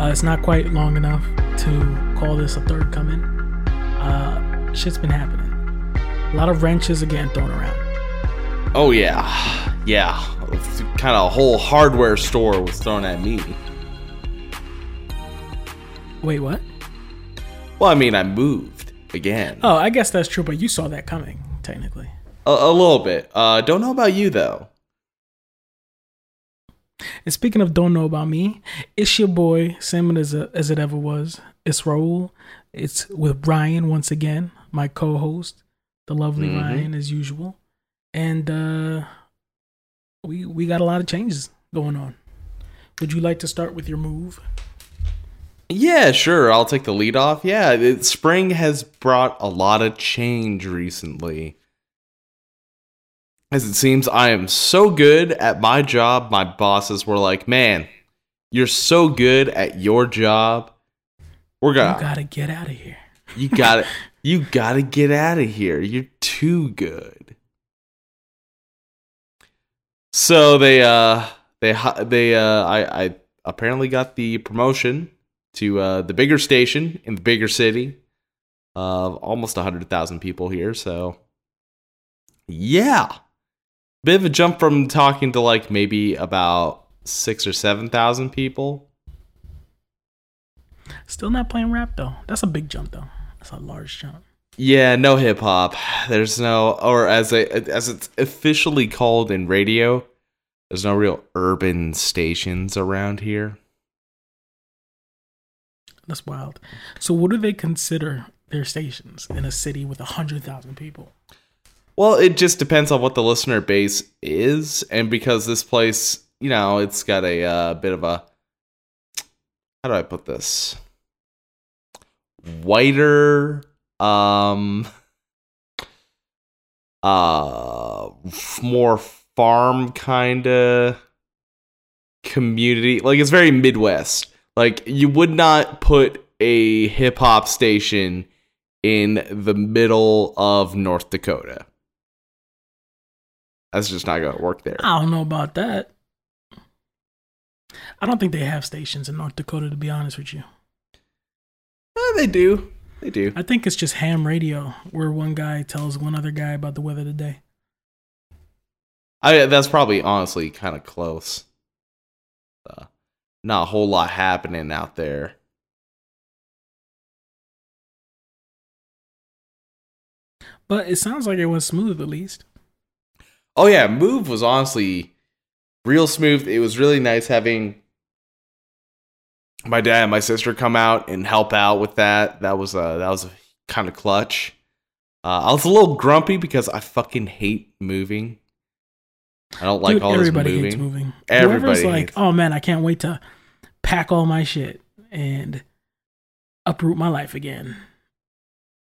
Uh, it's not quite long enough to call this a third coming. Uh, shit's been happening. A lot of wrenches again thrown around. Oh yeah, yeah. Kind of a whole hardware store was thrown at me. Wait, what? Well, I mean, I moved again. Oh, I guess that's true, but you saw that coming, technically. A, a little bit. Uh, don't know about you though. And speaking of don't know about me, it's your boy, same as, a, as it ever was. It's Raul. It's with Ryan once again, my co-host, the lovely Mhm. Ryan as usual. And uh we we got a lot of changes going on. Would you like to start with your move? Yeah, sure. I'll take the lead off. Yeah, it, spring has brought a lot of change recently. As it seems, I am so good at my job, my bosses were like, man, you're so good at your job. We're gonna, You gotta get out of here. you gotta, you gotta get out of here. You're too good. So they, uh, they, they, uh, I, I apparently got the promotion to uh, the bigger station in the bigger city of almost 100,000 people here. So, yeah. Bit of a jump from talking to like maybe about six or 7,000 people. Still not playing rap though. That's a big jump though. That's a large jump. Yeah, no hip hop. There's no, or as a, as it's officially called in radio, there's no real urban stations around here. That's wild. So what do they consider their stations in a city with a hundred thousand people? Well, it just depends on what the listener base is, and because this place, you know, it's got a uh, bit of a how do I put this? Whiter, um, uh, more farm kind of community. Like it's very Midwest. Like you would not put a hip hop station in the middle of North Dakota. That's just not gonna work there. I don't know about that. I don't think they have stations in North Dakota to be honest with you. Eh, they do. They do. I think it's just ham radio where one guy tells one other guy about the weather today. I that's probably honestly kind of close. Uh, not a whole lot happening out there. But it sounds like it was smooth at least. Oh yeah, move was honestly real smooth. It was really nice having my dad and my sister come out and help out with that. That was uh that was kind of clutch. Uh, I was a little grumpy because I fucking hate moving. I don't like Dude, all this everybody moving. hates moving. Everybody Whoever's like, hates- oh man, I can't wait to pack all my shit and uproot my life again.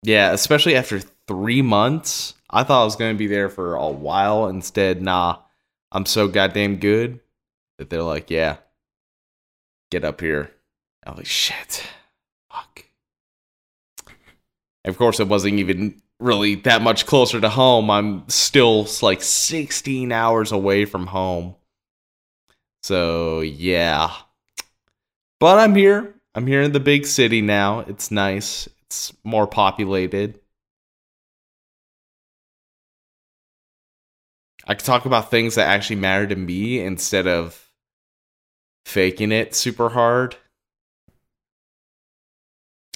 Yeah, especially after three months. I thought I was going to be there for a while. Instead, nah, I'm so goddamn good that they're like, yeah, get up here. I'm like, shit, fuck. Of course, it wasn't even really that much closer to home. I'm still like 16 hours away from home. So, yeah. But I'm here. I'm here in the big city now. It's nice. It's more populated. I could talk about things that actually matter to me instead of faking it super hard.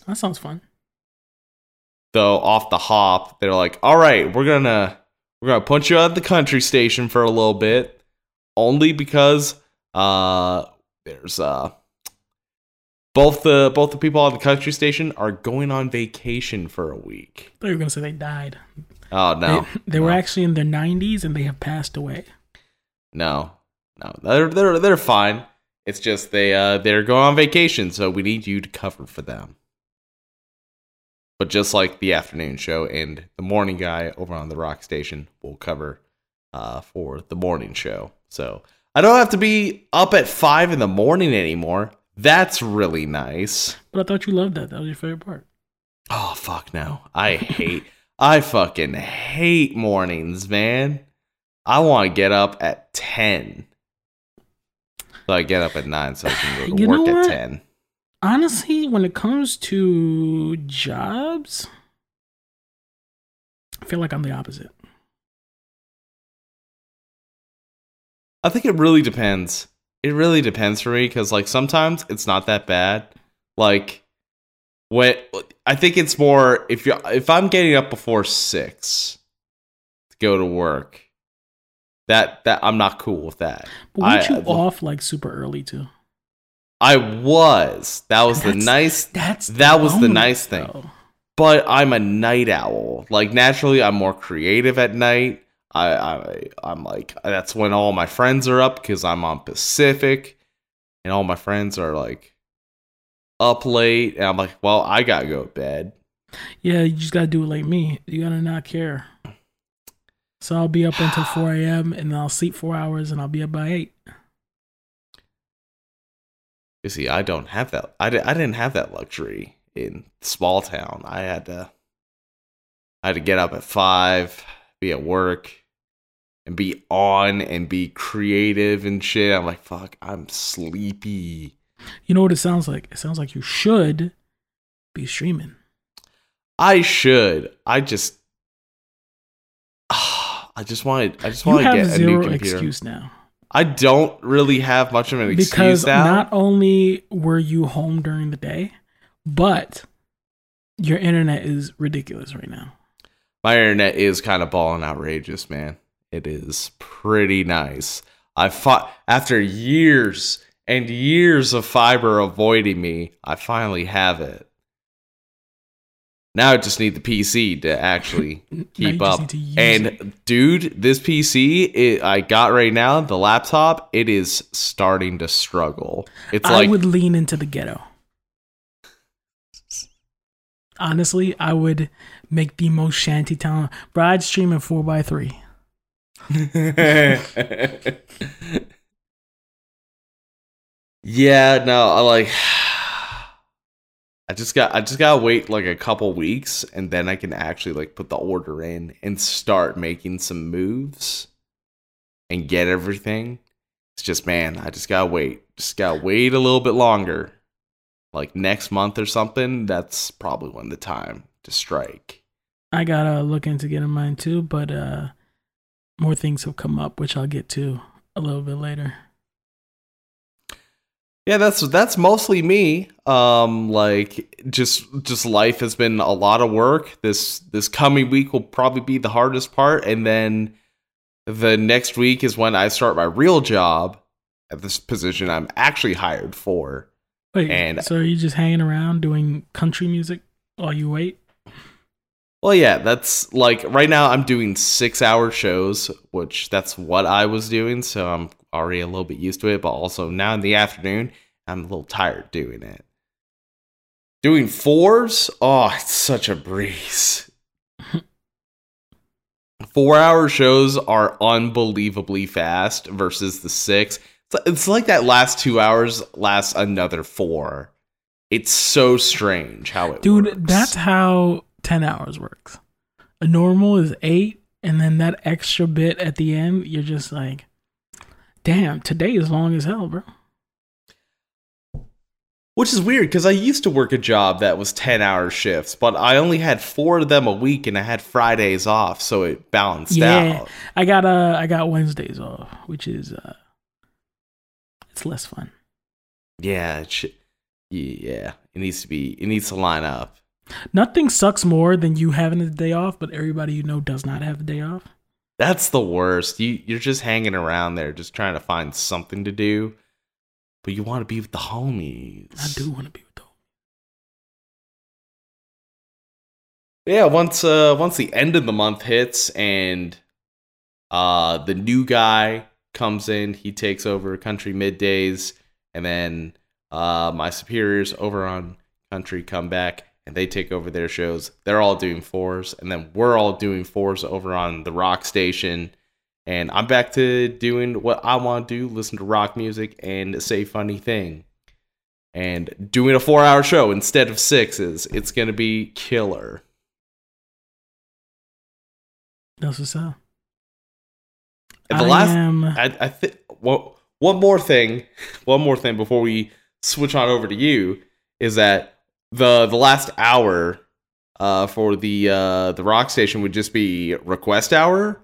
That sounds fun. Though off the hop, they're like, "All right, we're gonna we're gonna punch you out of the country station for a little bit, only because uh there's uh both the both the people on the country station are going on vacation for a week." I thought you were gonna say they died. Oh no, They, they were actually in their nineties and they have passed away. No, no, they're they're they're fine. It's just they uh they're going on vacation, so we need you to cover for them. But just like the afternoon show and the morning guy over on the rock station will cover uh for the morning show. So I don't have to be up at five in the morning anymore. That's really nice. But I thought you loved that. That was your favorite part. Oh fuck no. I hate I fucking hate mornings, man. I want to get up at 10. So I get up at 9 so I can go to You work at 10. Honestly, when it comes to jobs, I feel like I'm the opposite. I think it really depends. It really depends for me because like sometimes it's not that bad. Like when I think it's more if you if I'm getting up before six to go to work, that that I'm not cool with that. But weren't I- you off like super early too? I was. That was the nice. That's That was the nice thing. though. But I'm a night owl. Like naturally, I'm more creative at night. I, I I'm like that's when all my friends are up because I'm on Pacific, and all my friends are like up late, and I'm like, well, I gotta go to bed. Yeah, you just gotta do it like me. You gotta not care. So I'll be up until 4 a.m. and then I'll sleep four hours and I'll be up by eight. You see, I don't have that. I, di- I didn't have that luxury in small town. I had to I had to get up at five, be at work, and be on and be creative and shit. I'm like, fuck, I'm sleepy. You know what it sounds like? It sounds like you should be streaming. I should. I just I just wanted I just want to get a new computer. excuse now. I don't really have much of an excuse because now. not only were you home during the day, but your internet is ridiculous right now. My internet is kind of balling outrageous, man. It is pretty nice. I fought after years and years of fiber avoiding me. I finally have it. Now I just need the PC to actually keep up. need to use And it. dude, this PC it, I got right now, the laptop, it is starting to struggle. It's I like would lean into the ghetto. Honestly, I would make the most shanty town. Bro, I'd stream in 4x3. Yeah, no, I like I just got I just gotta wait like a couple weeks and then I can actually like put the order in and start making some moves and get everything. It's just man, I just gotta wait. Just gotta wait a little bit longer. Like next month or something, that's probably when the time to strike. I gotta look into getting mine too, but uh more things have come up, which I'll get to a little bit later. Yeah, that's that's mostly me. Um, like just just life has been a lot of work. This this coming week will probably be the hardest part, and then the next week is when I start my real job at this position I'm actually hired for. Wait, And- so are you just hanging around doing country music while you wait? Well, yeah, that's like right now I'm doing six hour shows, which that's what I was doing, so I'm already a little bit used to it, but also now in the afternoon, I'm a little tired doing it. Doing fours, oh, it's such a breeze. Four hour shows are unbelievably fast versus the six. It's- like that last two hours lasts another four. It's so strange how it Dude, works. that's how 10 hours works. A normal is 8 and then that extra bit at the end, you're just like, "Damn, today is long as hell, bro." Which is weird because I used to work a job that was 10 hour shifts, but I only had four of them a week and I had Fridays off, so it balanced Yeah. out. I got uh I got Wednesdays off, which is uh it's less fun. Yeah, it should, yeah, it needs to be, it needs to line up. Nothing sucks more than you having a day off, but everybody you know does not have a day off. That's the worst. You, you're just hanging around there, just trying to find something to do, but you want to be with the homies. I do want to be with them. yeah once uh once the end of the month hits and uh the new guy comes in he takes over country middays and then uh my superiors over on country come back and they take over their shows. They're all doing fours and then we're all doing fours over on the rock station. And i'm back to doing what i want to do listen to rock music and say funny thing. And doing a four hour show instead of sixes it's gonna be killer. That's what's up. And the I last, am I, I think, well, one more thing, one more thing before we switch on over to you is that the the last hour uh, for the uh, the rock station would just be request hour,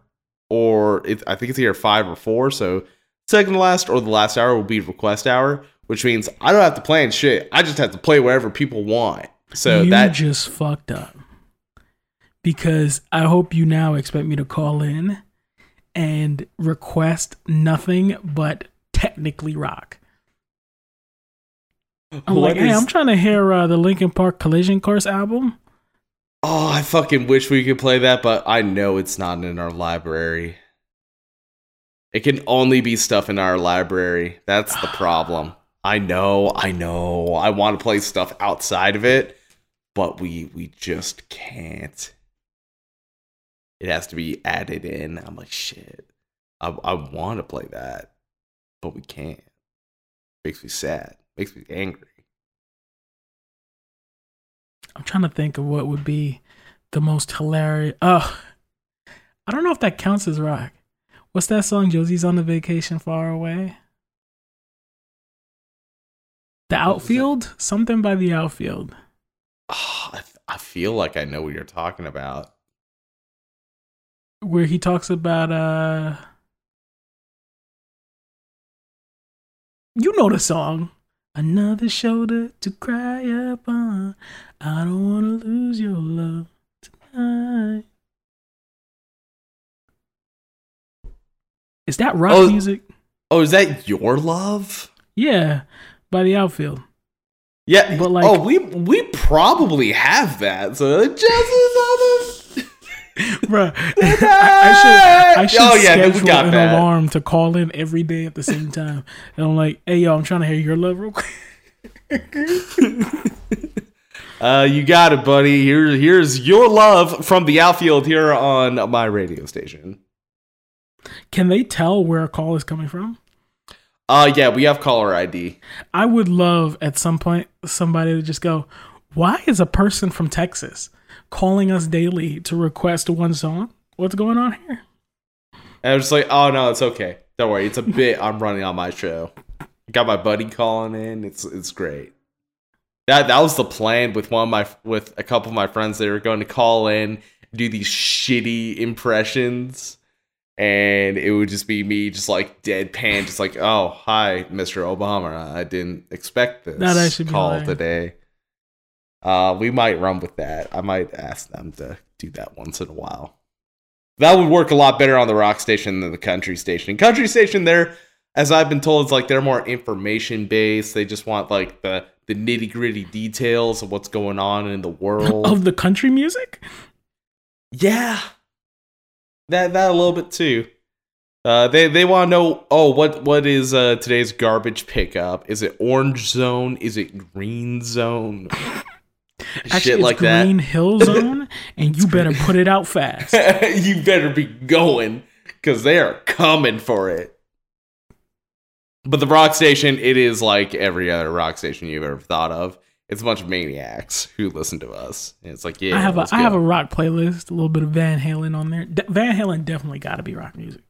or it, I think it's either five or four. So second to last or the last hour will be request hour, which means I don't have to plan shit. I just have to play whatever people want. So you that just fucked up. Because I hope you now expect me to call in and request nothing but technically rock. I'm What like, hey, I'm trying to hear uh, the Linkin Park Collision Course album. Oh, I fucking wish we could play that, but I know it's not in our library. It can only be stuff in our library. That's the problem. I know, I know. I want to play stuff outside of it, but we we just can't. It has to be added in. I'm like, shit. I I want to play that, but we can't. Makes me sad. Makes me angry. I'm trying to think of what would be the most hilarious. Ugh. I don't know if that counts as rock. What's that song? Josie's on the vacation far away. The What was that? outfield? Something by the outfield. Oh, I, I feel like I know what you're talking about. Where he talks about uh You know the song. Another shoulder to cry upon. I don't wanna lose your love tonight. Is that rock Oh. music? Oh, is that your love? Yeah, by the outfield. Yeah, But, oh, like- oh, we we probably have that. So just as Bruh, I, I should I should oh yeah, schedule an that. alarm to call in every day at the same time. And I'm like, hey yo, I'm trying to hear your love real quick. Uh, you got it, buddy. Here, here's your love from the outfield here on my radio station. Can they tell where a call is coming from? Uh, yeah, we have caller ID. I would love at some point somebody to just go, why is a person from Texas calling us daily to request one song? What's going on here? And I was just like, oh no, it's okay. Don't worry, it's a bit I'm running on my show. Got my buddy calling in. It's it's great. That that was the plan with one of my with a couple of my friends. They were going to call in, do these shitty impressions, and it would just be me, just like deadpan, just like, oh hi, Mr. Obama. I didn't expect this That'd actually be call today. Uh, we might run with that. I might ask them to do that once in a while. That would work a lot better on the rock station than the country station. Country station, they're, as I've been told, it's like they're more information based. They just want like the the nitty gritty details of what's going on in the world. Of the country music? yeah, that that a little bit too. Uh, they they want to know. Oh, what what is uh, today's garbage pickup? Is it orange zone? Is it green zone? Actually, Shit it's like Green Hill Zone, and you better put it out fast. you better be going because they are coming for it. But the rock station, it is like every other rock station you've ever thought of. It's a bunch of maniacs who listen to us. And it's like, yeah, I have a I have a rock playlist, a little bit of Van Halen on there. De- Van Halen definitely got to be rock music.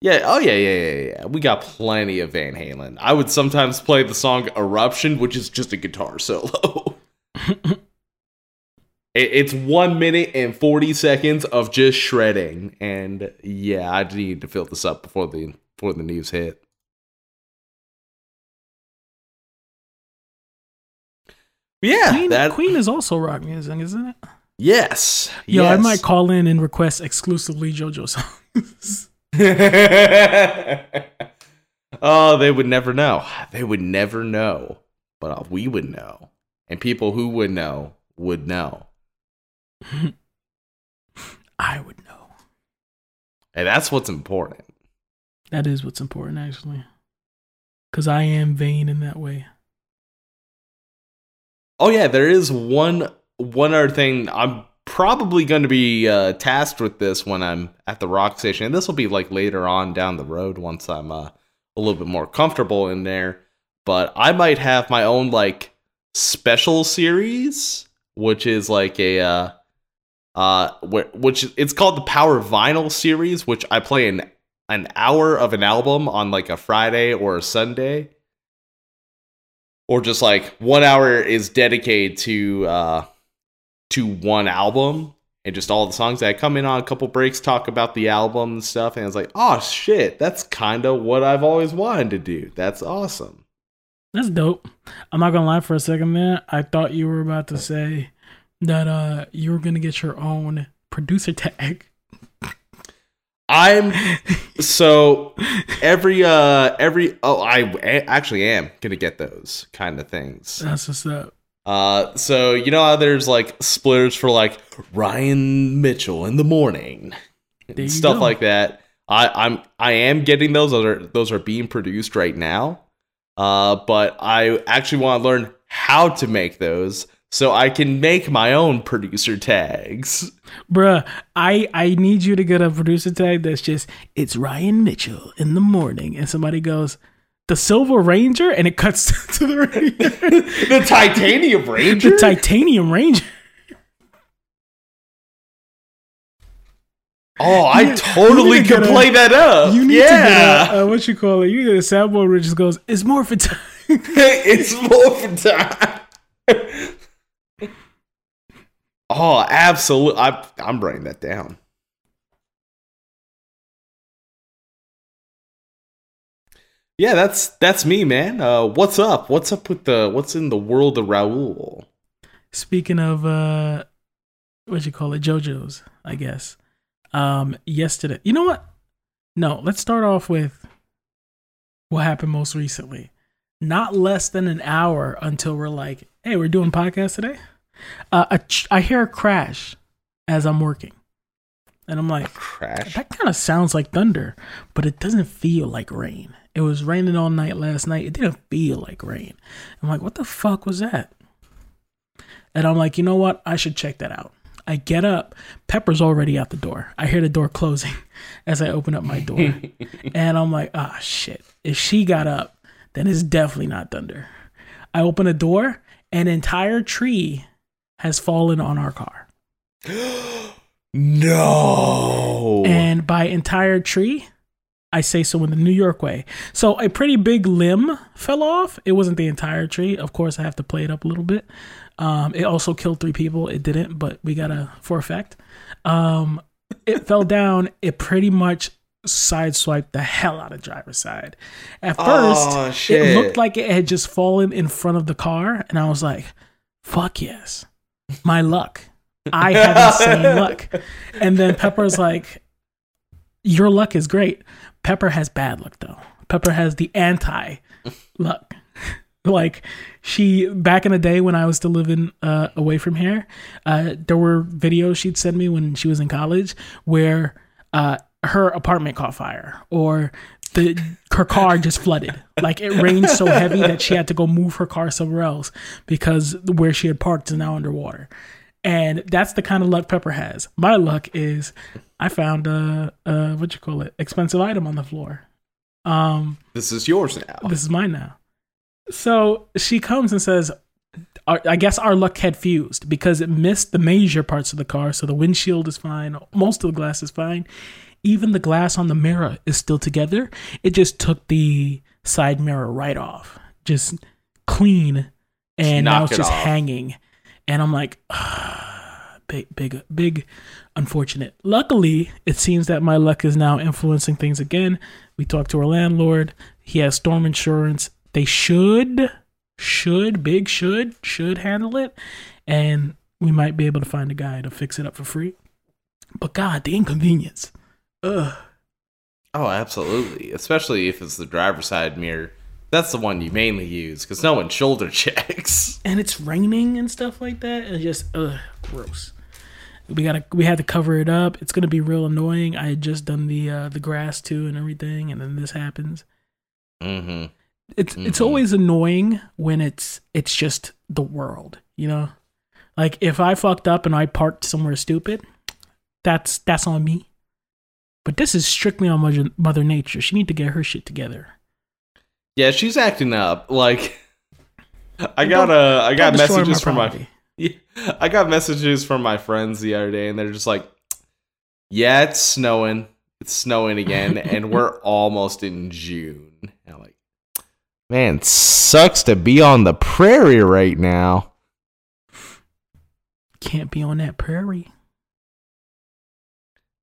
Yeah, oh yeah, yeah, yeah, yeah. We got plenty of Van Halen. I would sometimes play the song Eruption, which is just a guitar solo. It- it's one minute and 40 seconds of just shredding. And yeah, I need to fill this up before the before the news hit. Yeah, Queen, that Queen is also rock music, isn't it? yes. Yo, I might call in and request exclusively JoJo songs. oh, they would never know. They would never know. But we would know. And people who would know would know. I would know. And that's what's important. That is what's important, actually. Because I am vain in that way. Oh yeah, there is one one other thing. I'm probably going to be uh, tasked with this when I'm at the rock station. And this will be like later on down the road once I'm uh, a little bit more comfortable in there. But I might have my own like special series, which is like a uh, uh, wh- which it's called the Power Vinyl series, which I play an an hour of an album on like a Friday or a Sunday or just like one hour is dedicated to uh to one album and just all the songs that I come in on a couple breaks talk about the album and stuff and it's like oh shit that's kind of what I've always wanted to do that's awesome That's dope. I'm not gonna lie for a second, man. I thought you were about to say that uh you were gonna get your own producer tag. I'm so every uh every oh I a- actually am gonna get those kind of things That's what's up. uh so you know how there's like splitters for like Ryan Mitchell in the morning and stuff go. like that I I'm I am getting those those are those are being produced right now uh but I actually want to learn how to make those so I can make my own producer tags Bruh, I I need you to get a producer tag that's just it's Ryan Mitchell in the morning and somebody goes the Silver Ranger and it cuts to the Ranger. the Titanium Ranger the Titanium Ranger. Oh, I You- totally to could get a- play that up. You need yeah. to get a, uh, what you call it. You get a soundboard which just goes, it's more for time. it's more for time. Oh, absolutely. I, I'm writing that down. Yeah, that's that's me, man. Uh, what's up? What's up with the what's in the world of Raul? Speaking of uh what you call it, JoJo's, I guess. Um yesterday. You know what? No, let's start off with what happened most recently. Not less than an hour until we're like, hey, we're doing podcast today. Uh, a ch- I hear a crash as I'm working. And I'm like, Crash. that kind of sounds like thunder, but it doesn't feel like rain. It was raining all night last night. It didn't feel like rain. I'm like, what the fuck was that? And I'm like, you know what? I should check that out. I get up. Pepper's already out the door. I hear the door closing as I open up my door. and I'm like, ah, shit. If she got up, then it's definitely not thunder. I open the door. An entire tree has fallen on our car. no. And by entire tree, I say so in the New York way. So a pretty big limb fell off. It wasn't the entire tree. Of course, I have to play it up a little bit. Um, it also killed three people. It didn't, but we got a for effect. Um, it fell down. It pretty much sideswiped the hell out of driver's side. At first, Oh, it looked like it had just fallen in front of the car, and I was like, "Fuck yes, my luck." I have insane luck. And then Pepper's like, Your luck is great. Pepper has bad luck though. Pepper has the anti luck. like she back in the day when I was still living uh, away from here, uh, there were videos she'd send me when she was in college where uh, her apartment caught fire or the her car just flooded. Like it rained so heavy that she had to go move her car somewhere else because where she had parked is now underwater. And that's the kind of luck Pepper has. My luck is I found a, a what you call it expensive item on the floor. Um, This is yours now. this is mine now. So she comes and says, I guess our luck had fused because it missed the major parts of the car. So the windshield is fine. Most of the glass is fine. Even the glass on the mirror is still together. It just took the side mirror right off, just clean. And now knock it's it just off. hanging. And I'm like, big, big, big, unfortunate. Luckily, it seems that my luck is now influencing things again. We talked to our landlord. He has storm insurance. They should, should, big should, should handle it. And we might be able to find a guy to fix it up for free. But God, the inconvenience. Ugh. Oh, absolutely. Especially if it's the driver's side mirror. That's the one you mainly use because no one shoulder checks. And it's raining and stuff like that. And just, ugh, gross. We gotta, we had to cover it up. It's gonna be real annoying. I had just done the uh, the grass too and everything, and then this happens. Mm-hmm. it's it's Mhm. always annoying when it's it's just the world, you know. Like if I fucked up and I parked somewhere stupid, that's that's on me. But this is strictly on Mother, Mother Nature. She need to get her shit together. Yeah, she's acting up. Like, I got uh, I got messages from my property. Yeah, I got messages from my friends the other day, and they're just like, "Yeah, it's snowing. It's snowing again, and we're almost in June." And I'm like, Man, sucks to be on the prairie right now. Can't be on that prairie.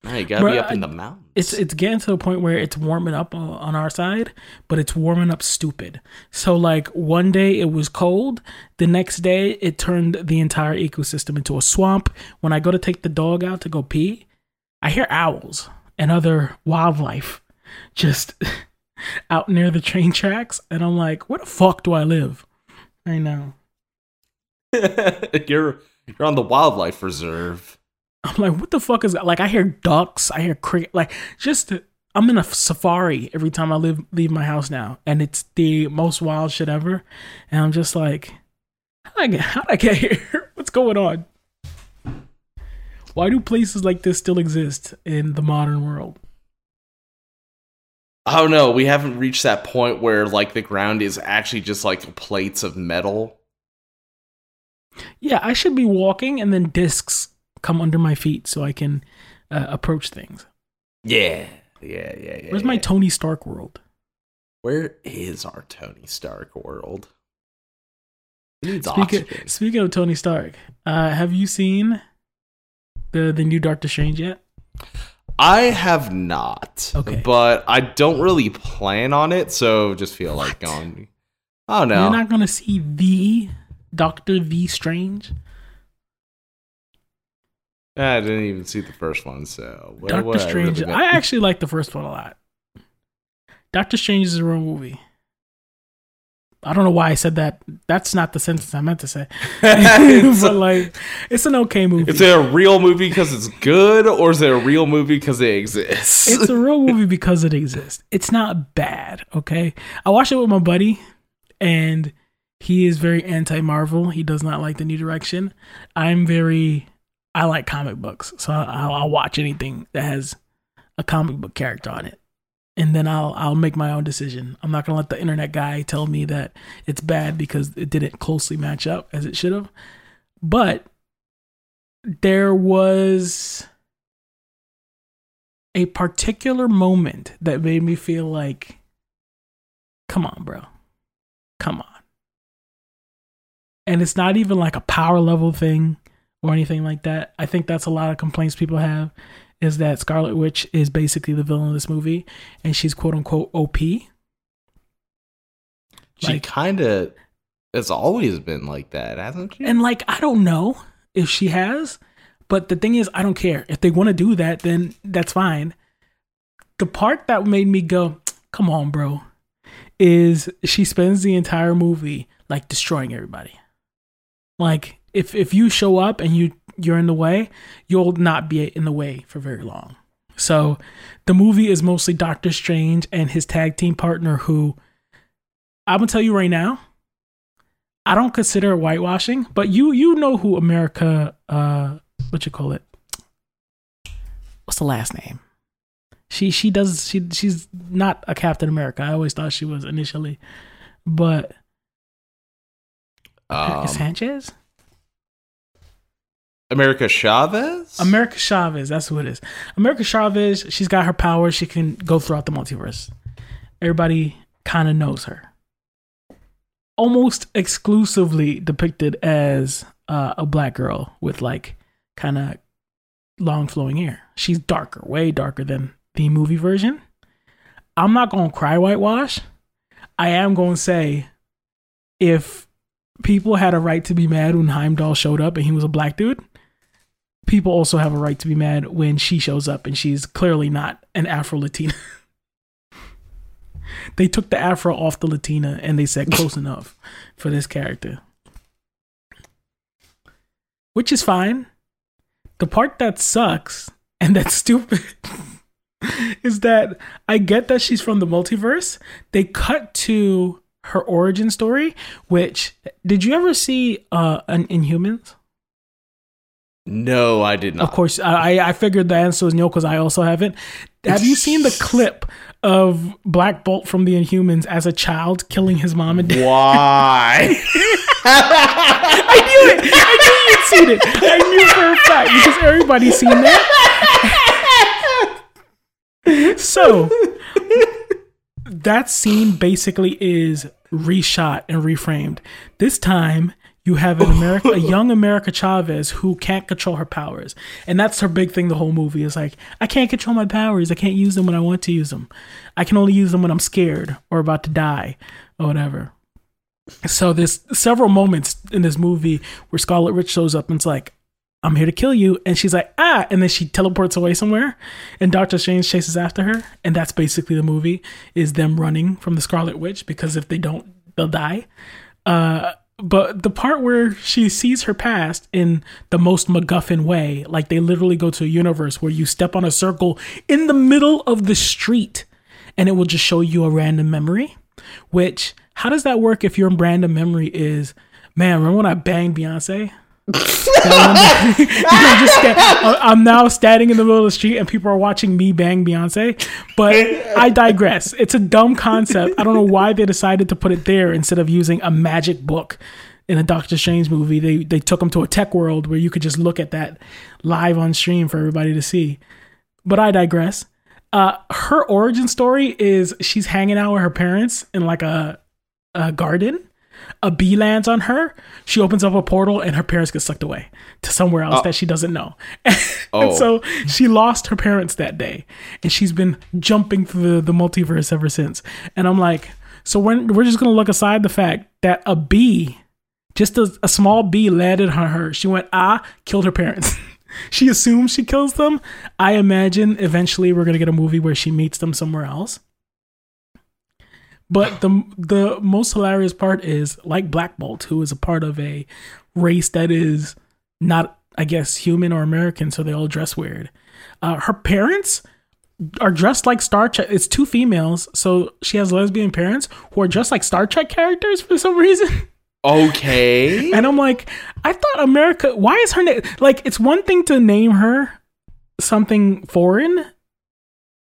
No, you gotta Bruh, be up I- in the mountains. It's it's getting to the point where it's warming up on on our side, but it's warming up stupid. So like one day it was cold, the next day it turned the entire ecosystem into a swamp. When I go to take the dog out to go pee, I hear owls and other wildlife just out near the train tracks, and I'm like, where the fuck do I live? I know. you're you're on the wildlife reserve. I'm like, what the fuck is that? Like, I hear ducks, I hear cricket, like, just I'm in a safari every time I live leave my house now, and it's the most wild shit ever. And I'm just like, how I get how I get here? What's going on? Why do places like this still exist in the modern world? I don't know. We haven't reached that point where like the ground is actually just like plates of metal. Yeah, I should be walking, and then discs come under my feet so I can uh, approach things. Yeah, yeah, yeah, yeah. Where's my. Tony Stark world? Where is our Tony Stark world? Speaking, speaking of Tony Stark, uh, have you seen the the new Doctor Strange yet? I have not. Okay. But I don't really plan on it, so just feel like going. Oh no. You're not gonna see the Doctor V Strange. I didn't even see the first one, so what- Doctor what I Strange. really I actually like the first one a lot. Doctor Strange is a real movie. I don't know why I said that. That's not the sentence I meant to say. But like, it's an okay movie. Is it a real movie because it's good, or is it a real movie because it exists? it's a real movie because it exists. It's not bad, okay? I watched it with my buddy, and he is very anti Marvel. He does not like the new direction. I'm very, I like comic books, so I'll, I'll watch anything that has a comic book character on it, and then I'll I'll make my own decision. I'm not gonna let the internet guy tell me that it's bad because it didn't closely match up as it should have. But there was a particular moment that made me feel like, come on, bro. Come on. And it's not even like a power level thing or anything like that. I think that's a lot of complaints people have is that Scarlet Witch is basically the villain of this movie and she's quote unquote OP. she like- kind of has always been like that, hasn't she? And like, I don't know if she has, but the thing is, I don't care. If they want to do that, then that's fine. The part that made me go, come on, bro, is she spends the entire movie like destroying everybody. Like, if if you show up and you you're in the way, you'll not be in the way for very long. So, the movie is mostly Doctor Strange and his tag team partner, who I'm gonna tell you right now, I don't consider it whitewashing, but you you know who America uh what you call it? What's the last name? She she does she she's not a Captain America. I always thought she was initially, but Um, Sanchez, America Chavez. America Chavez. That's who it is. America Chavez. She's got her powers. She can go throughout the multiverse. Everybody kind of knows her. Almost exclusively depicted as uh, a black girl with like kind of long flowing hair. She's darker, way darker than the movie version. I'm not gonna cry whitewash. I am gonna say if people had a right to be mad when Heimdall showed up and he was a black dude, people also have a right to be mad when she shows up and she's clearly not an Afro Latina. they took the Afro off the Latina and they said close enough for this character. Which is fine. The part that sucks and that's stupid is that I get that she's from the multiverse. They cut to her origin story, which did you ever see uh an Inhumans? No, I did not. Of course, I I figured the answer was no because I also haven't. Have you seen the clip of Black Bolt from the Inhumans as a child killing his mom and dad? Why? I knew it. I knew you'd seen it. I knew for a fact because everybody's seen that. so that scene basically is reshot and reframed. This time you have an America, a young America Chavez who can't control her powers, and that's her big thing. The whole movie is like, I can't control my powers. I can't use them when I want to use them. I can only use them when I'm scared or about to die or whatever. So there's several moments in this movie where Scarlet Witch shows up and it's like, I'm here to kill you. And she's like, ah, and then she teleports away somewhere and Doctor Strange chases after her. And that's basically the movie is them running from the Scarlet Witch because if they don't, they'll die. Uh, but the part where she sees her past in the most MacGuffin way, like they literally go to a universe where you step on a circle in the middle of the street and it will just show you a random memory, which how does that work if your random memory is, man, remember when I banged Beyonce? I'm, just sta- I'm now standing in the middle of the street and people are watching me bang Beyonce. But I digress. It's a dumb concept. I don't know why they decided to put it there instead of using a magic book in a Doctor Strange movie. They they took them to a tech world where you could just look at that live on stream for everybody to see. But I digress. Uh, her origin story is she's hanging out with her parents in like a a garden a bee lands on her. She opens up a portal and her parents get sucked away to somewhere else oh. that she doesn't know. oh. so she lost her parents that day. And she's been jumping through the, the multiverse ever since. And I'm like, so we're, we're just going to look aside the fact that a bee, just a, a small bee landed on her. She went, ah, killed her parents. she assumes she kills them. I imagine eventually we're going to get a movie where she meets them somewhere else. But the the most hilarious part is like Black Bolt, who is a part of a race that is not, I guess, human or American, so they all dress weird. Uh, her parents are dressed like Star Trek. It's two females, so she has lesbian parents who are dressed like Star Trek characters for some reason. Okay. and I'm like, I thought America. Why is her name like? It's one thing to name her something foreign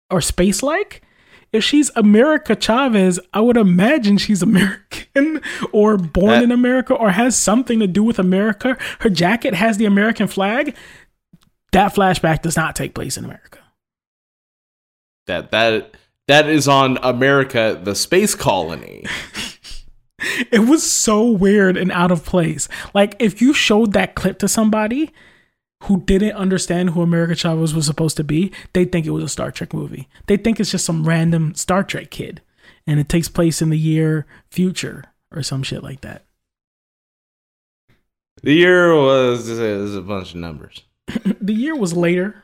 or space like if she's America Chavez, I would imagine she's American or born that, in America or has something to do with America. Her jacket has the American flag. That flashback does not take place in America. That that that is on America, the space colony. it was so weird and out of place. Like if you showed that clip to somebody, who didn't understand who America Chavez was supposed to be, they think it was a Star Trek movie. They think it's just some random Star Trek kid and it takes place in the year future or some shit like that. The year was, was a bunch of numbers. the year was later.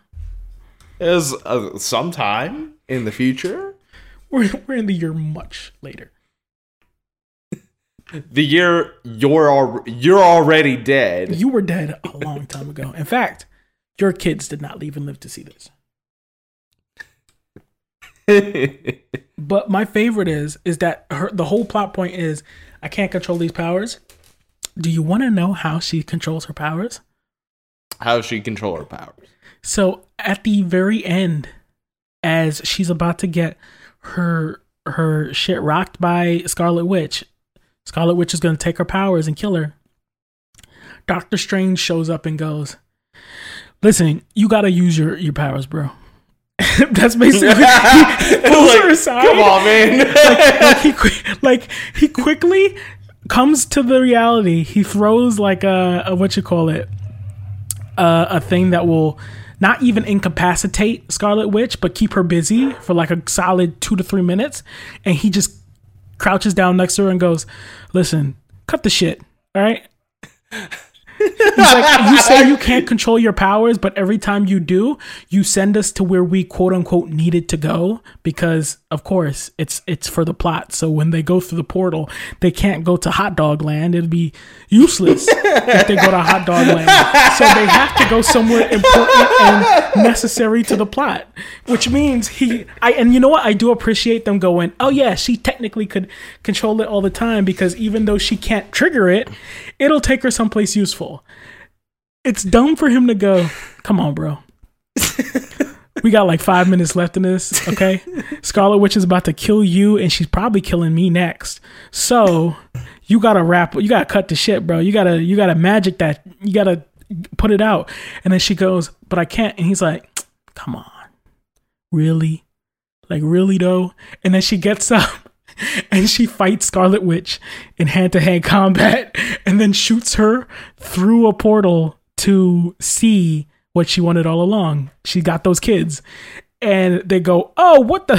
It was uh, sometime in the future. We're, we're in the year much later the year you're al- you're already dead. You were dead a long time ago. In fact, your kids did not even live to see this. but my favorite is is that her the whole plot point is I can't control these powers. Do you want to know how she controls her powers? How she control her powers? So at the very end, as she's about to get her her shit rocked by Scarlet Witch, Scarlet Witch is going to take her powers and kill her. Doctor Strange shows up and goes, "Listen, you got to use your your powers, bro." That's basically he pulls like, her aside. Come on, man. like, like, he like he quickly comes to the reality. He throws like a, a what you call it, uh, a thing that will not even incapacitate Scarlet Witch, but keep her busy for like a solid two to three minutes, and he just crouches down next to her and goes, "Listen, cut the shit. All right." He's like, you say you can't control your powers, but every time you do, you send us to where we quote unquote needed to go because, of course, it's it's for the plot. So when they go through the portal, they can't go to Hot Dog Land. It'd be useless if they go to Hot Dog Land. So they have to go somewhere important and necessary to the plot, which means he. I and you know what? I do appreciate them going. Oh yeah, she technically could control it all the time because even though she can't trigger it, it'll take her someplace useful. It's dumb for him to go, come on, bro. we got like five minutes left in this, okay? Scarlet Witch is about to kill you, and she's probably killing me next. So you gotta wrap, you gotta cut the shit, bro. You gotta, you gotta magic that, you gotta put it out. And then she goes, but I can't. And he's like, come on, really? Like really though? And then she gets up and she fights Scarlet Witch in hand to hand combat and then shoots her through a portal to see what she wanted all along. She got those kids. And they go, Oh, what the?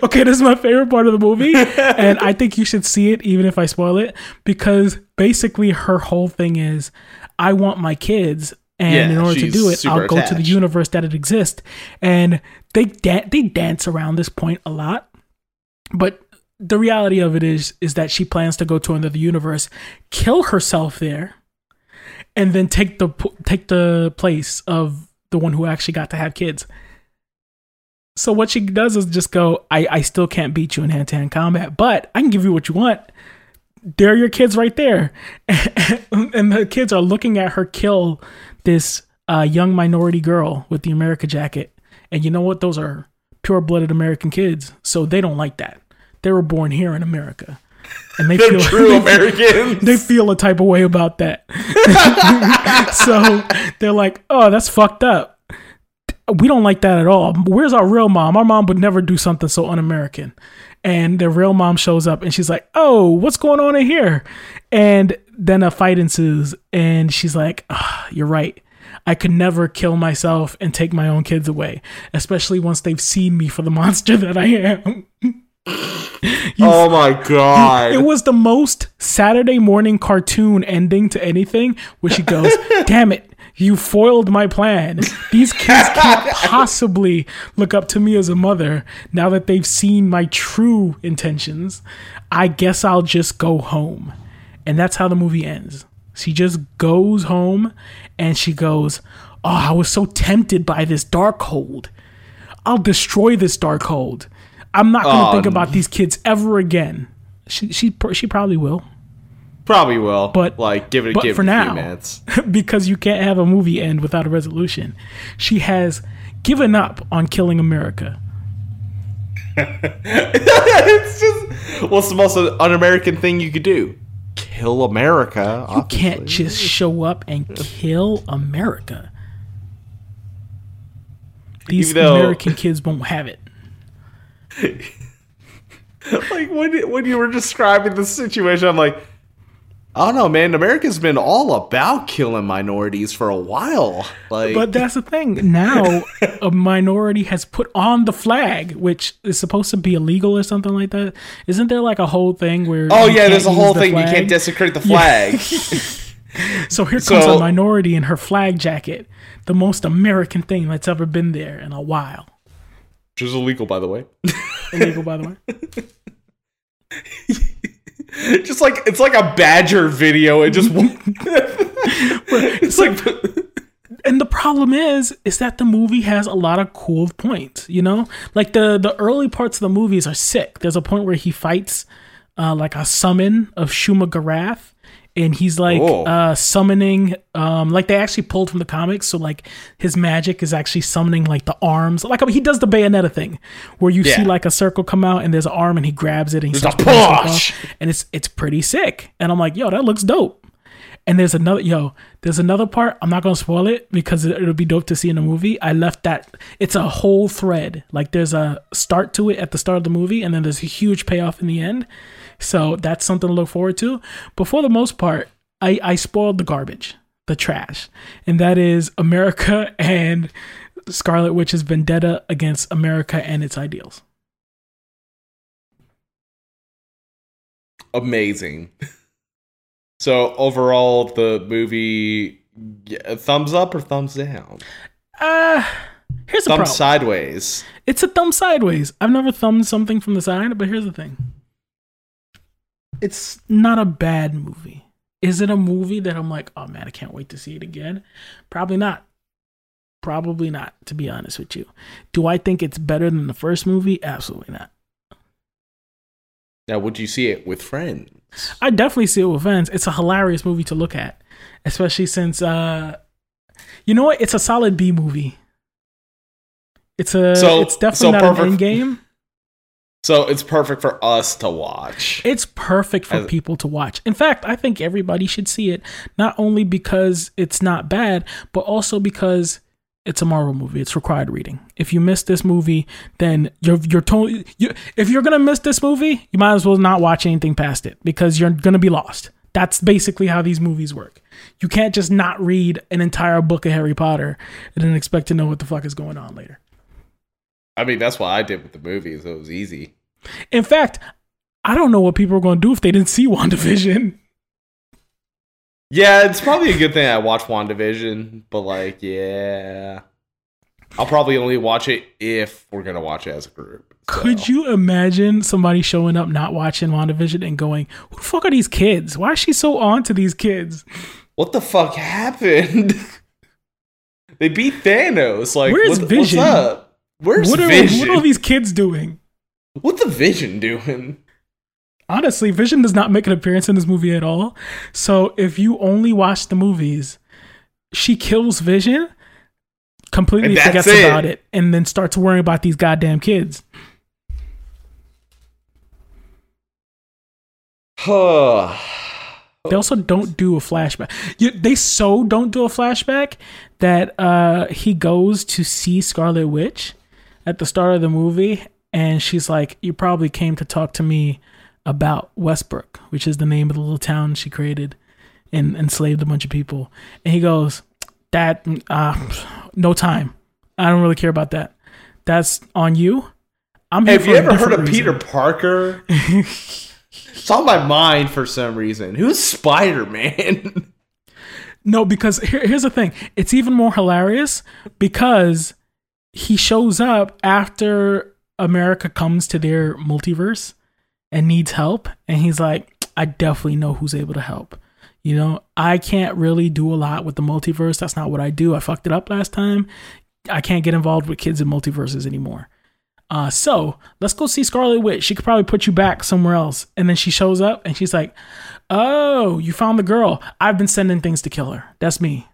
okay, this is my favorite part of the movie. and I think you should see it, even if I spoil it, because basically her whole thing is I want my kids and Yeah, in order to do it, I'll go to the universe that it exists. And they da- they dance around this point a lot, but the reality of it is is that she plans to go to another universe, kill herself there, and then take the take the place of the one who actually got to have kids. So what she does is just go, I, I still can't beat you in hand to hand combat, but I can give you what you want. There are your kids right there. and the kids are looking at her kill this uh, young minority girl with the America jacket. And you know what? Those are pure blooded American kids. So they don't like that. They were born here in America. And they They're feel true they- Americans. they feel a type of way about that. so they're like, oh, that's fucked up. We don't like that at all. Where's our real mom? Our mom would never do something so un American. And their real mom shows up and she's like, oh, what's going on in here? And then a fight ensues. And she's like, ah, you're right. I could never kill myself and take my own kids away, especially once they've seen me for the monster that I am. Oh my god. It was the most Saturday morning cartoon ending to anything where she goes, Damn it, you foiled my plan. These kids can't possibly look up to me as a mother now that they've seen my true intentions. I guess I'll just go home. And that's how the movie ends. She just goes home and she goes, Oh, I was so tempted by this Darkhold. I'll destroy this Darkhold. I'm not gonna Oh, think um, about these kids ever again. She she she probably will Probably will. But- like give it but give for it a now- few minutes. because you can't have a movie end without a resolution. She has given up on killing America. it's just what's the most un-American thing you could do? Kill America. You can't just show up and kill America. These though- American kids won't have it. Like when when you were describing the situation, I'm like, I don't know, man. America's been all about killing minorities for a while. Like, But that's the thing. Now a minority has put on the flag, which is supposed to be illegal or something like that. Isn't there like a whole thing where? oh yeah, there's a whole the thing. You can't desecrate the flag. So here comes So- a minority in her flag jacket, the most American thing that's ever been there in a while. Which is illegal, by the way. Illegal, by the way. just like it's like a badger video. It just it's like And the problem is, is that the movie has a lot of cool points. You know, like the the early parts of the movies are sick. There's a point where he fights uh, like a summon of Shuma-Gorath. And he's like Oh. uh, summoning, um, like they actually pulled from the comics. So like his magic is actually summoning like the arms, like he does the Bayonetta thing, where you see like a circle come out and there's an arm and he grabs it and he There's a push! and it's it's pretty sick. And I'm like, yo, that looks dope. And there's another yo, there's another part. I'm not gonna spoil it because it, it'll be dope to see in the movie. I left that. It's a whole thread. Like there's a start to it at the start of the movie, and then there's a huge payoff in the end. So that's something to look forward to. But for the most part, I I spoiled the garbage, the trash, and that is America and Scarlet Witch's vendetta against America and its ideals. amazing. So overall, the movie thumbs up or thumbs down? Uh here's the Thumb problem. sideways. It's a thumb sideways. I've never thumbed something from the side, but here's the thing. It's not a bad movie. Is it a movie that I'm like, oh man, I can't wait to see it again? Probably not. Probably not, to be honest with you. Do I think it's better than the first movie? Absolutely not. Now, would you see it with friends? I definitely see it with friends. It's a hilarious movie to look at, especially since uh you know what? It's a solid B movie. It's a So- it's definitely so not an perfect- end game. So it's perfect for us to watch. It's perfect for As- people to watch. In fact, I think everybody should see it, not only because it's not bad, but also because it's a Marvel movie. It's required reading. If you miss this movie, then you're you're totally. You, if you're gonna miss this movie, you might as well not watch anything past it because you're gonna be lost. That's basically how these movies work. You can't just not read an entire book of Harry Potter and then expect to know what the fuck is going on later. I mean, that's what I did with the movies. It was easy. In fact, I don't know what people are going to do if they didn't see WandaVision. Yeah, it's probably a good thing I watched WandaVision, but like, yeah. I'll probably only watch it if we're gonna watch it as a group. so. Could you imagine somebody showing up not watching WandaVision and going, "Who the fuck are these kids? Why is she so on to these kids? What the fuck happened? they beat Thanos. Like, Where's what, Vision? Where's What are Vision? what are these kids doing?" What's the Vision doing? Honestly, Vision does not make an appearance in this movie at all. So if you only watch the movies, she kills Vision, completely forgets it. about it, and then starts worrying about these goddamn kids. Huh. They also don't do a flashback. You, they so don't do a flashback that uh, he goes to see Scarlet Witch at the start of the movie, and she's like, "You probably came to talk to me about Westbrook, which is the name of the little town she created and enslaved a bunch of people." And he goes, "That uh, no time. I don't really care about that. That's on you. I'm here Have you ever heard of reason." Peter Parker? it's on my mind for some reason. Who's Spider Man? No, because here, here's the thing. It's even more hilarious because he shows up after America comes to their multiverse and needs help. And he's like, I definitely know who's able to help. You know, I can't really do a lot with the multiverse. That's not what I do. I fucked it up last time. I can't get involved with kids in multiverses anymore. Uh, so let's go see Scarlet Witch. She could probably put you back somewhere else. And then she shows up and she's like, Oh, you found the girl. I've been sending things to kill her. That's me.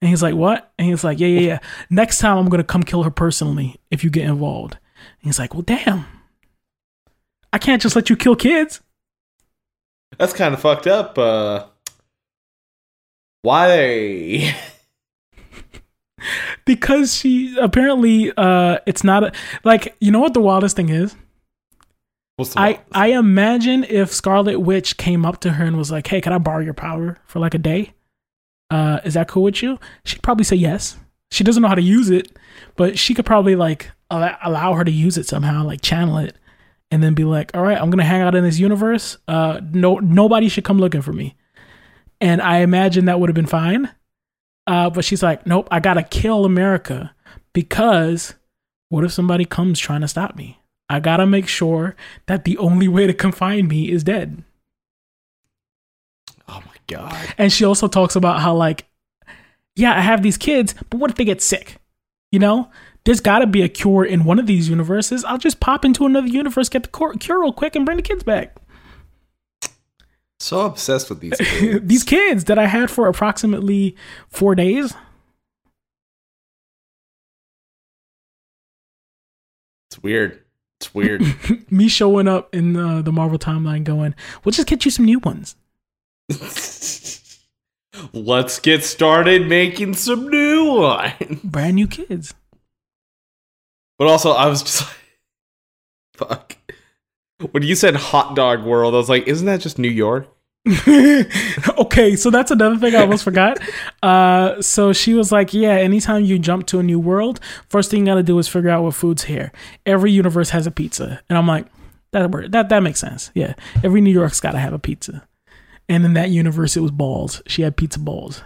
And he's like, What? And he's like, Yeah, yeah, yeah. Next time I'm going to come kill her personally if you get involved. And he's like, Well, damn. I can't just let you kill kids. That's kind of fucked up. Uh, why? Because she apparently, uh, it's not a, like, you know what the wildest thing is? What's the I, I imagine if Scarlet Witch came up to her and was like, "Hey, can I borrow your power for like a day? Uh, is that cool with you?" She'd probably say yes. She doesn't know how to use it, but she could probably like allow, her to use it somehow, like channel it, and then be like, "All right, I'm gonna hang out in this universe. Uh, no, nobody should come looking for me." And I imagine that would have been fine. Uh, but she's like, "Nope, I gotta kill America because what if somebody comes trying to stop me?" I gotta make sure that the only way to confine me is dead. My god. And she also talks about how, like, yeah, I have these kids, but what if they get sick? You know, there's gotta be a cure in one of these universes. I'll just pop into another universe, get the cure, cure real quick, and bring the kids back. So obsessed with these. Kids. these kids that I had for approximately four days. It's weird. It's weird. Me showing up in uh, the Marvel timeline going, we'll just get you some new ones. Let's get started making some new wine. Brand new kids. But also, I was just like, fuck. When you said hot dog world, I was like, isn't that just New York? okay, so that's another thing I almost forgot. Uh, so she was like, "Yeah, anytime you jump to a new world, first thing you gotta do is figure out what food's here. Every universe has a pizza." And I'm like, "That word, that that makes sense. Yeah, every New York's gotta have a pizza." And in that universe, it was balls. She had pizza balls.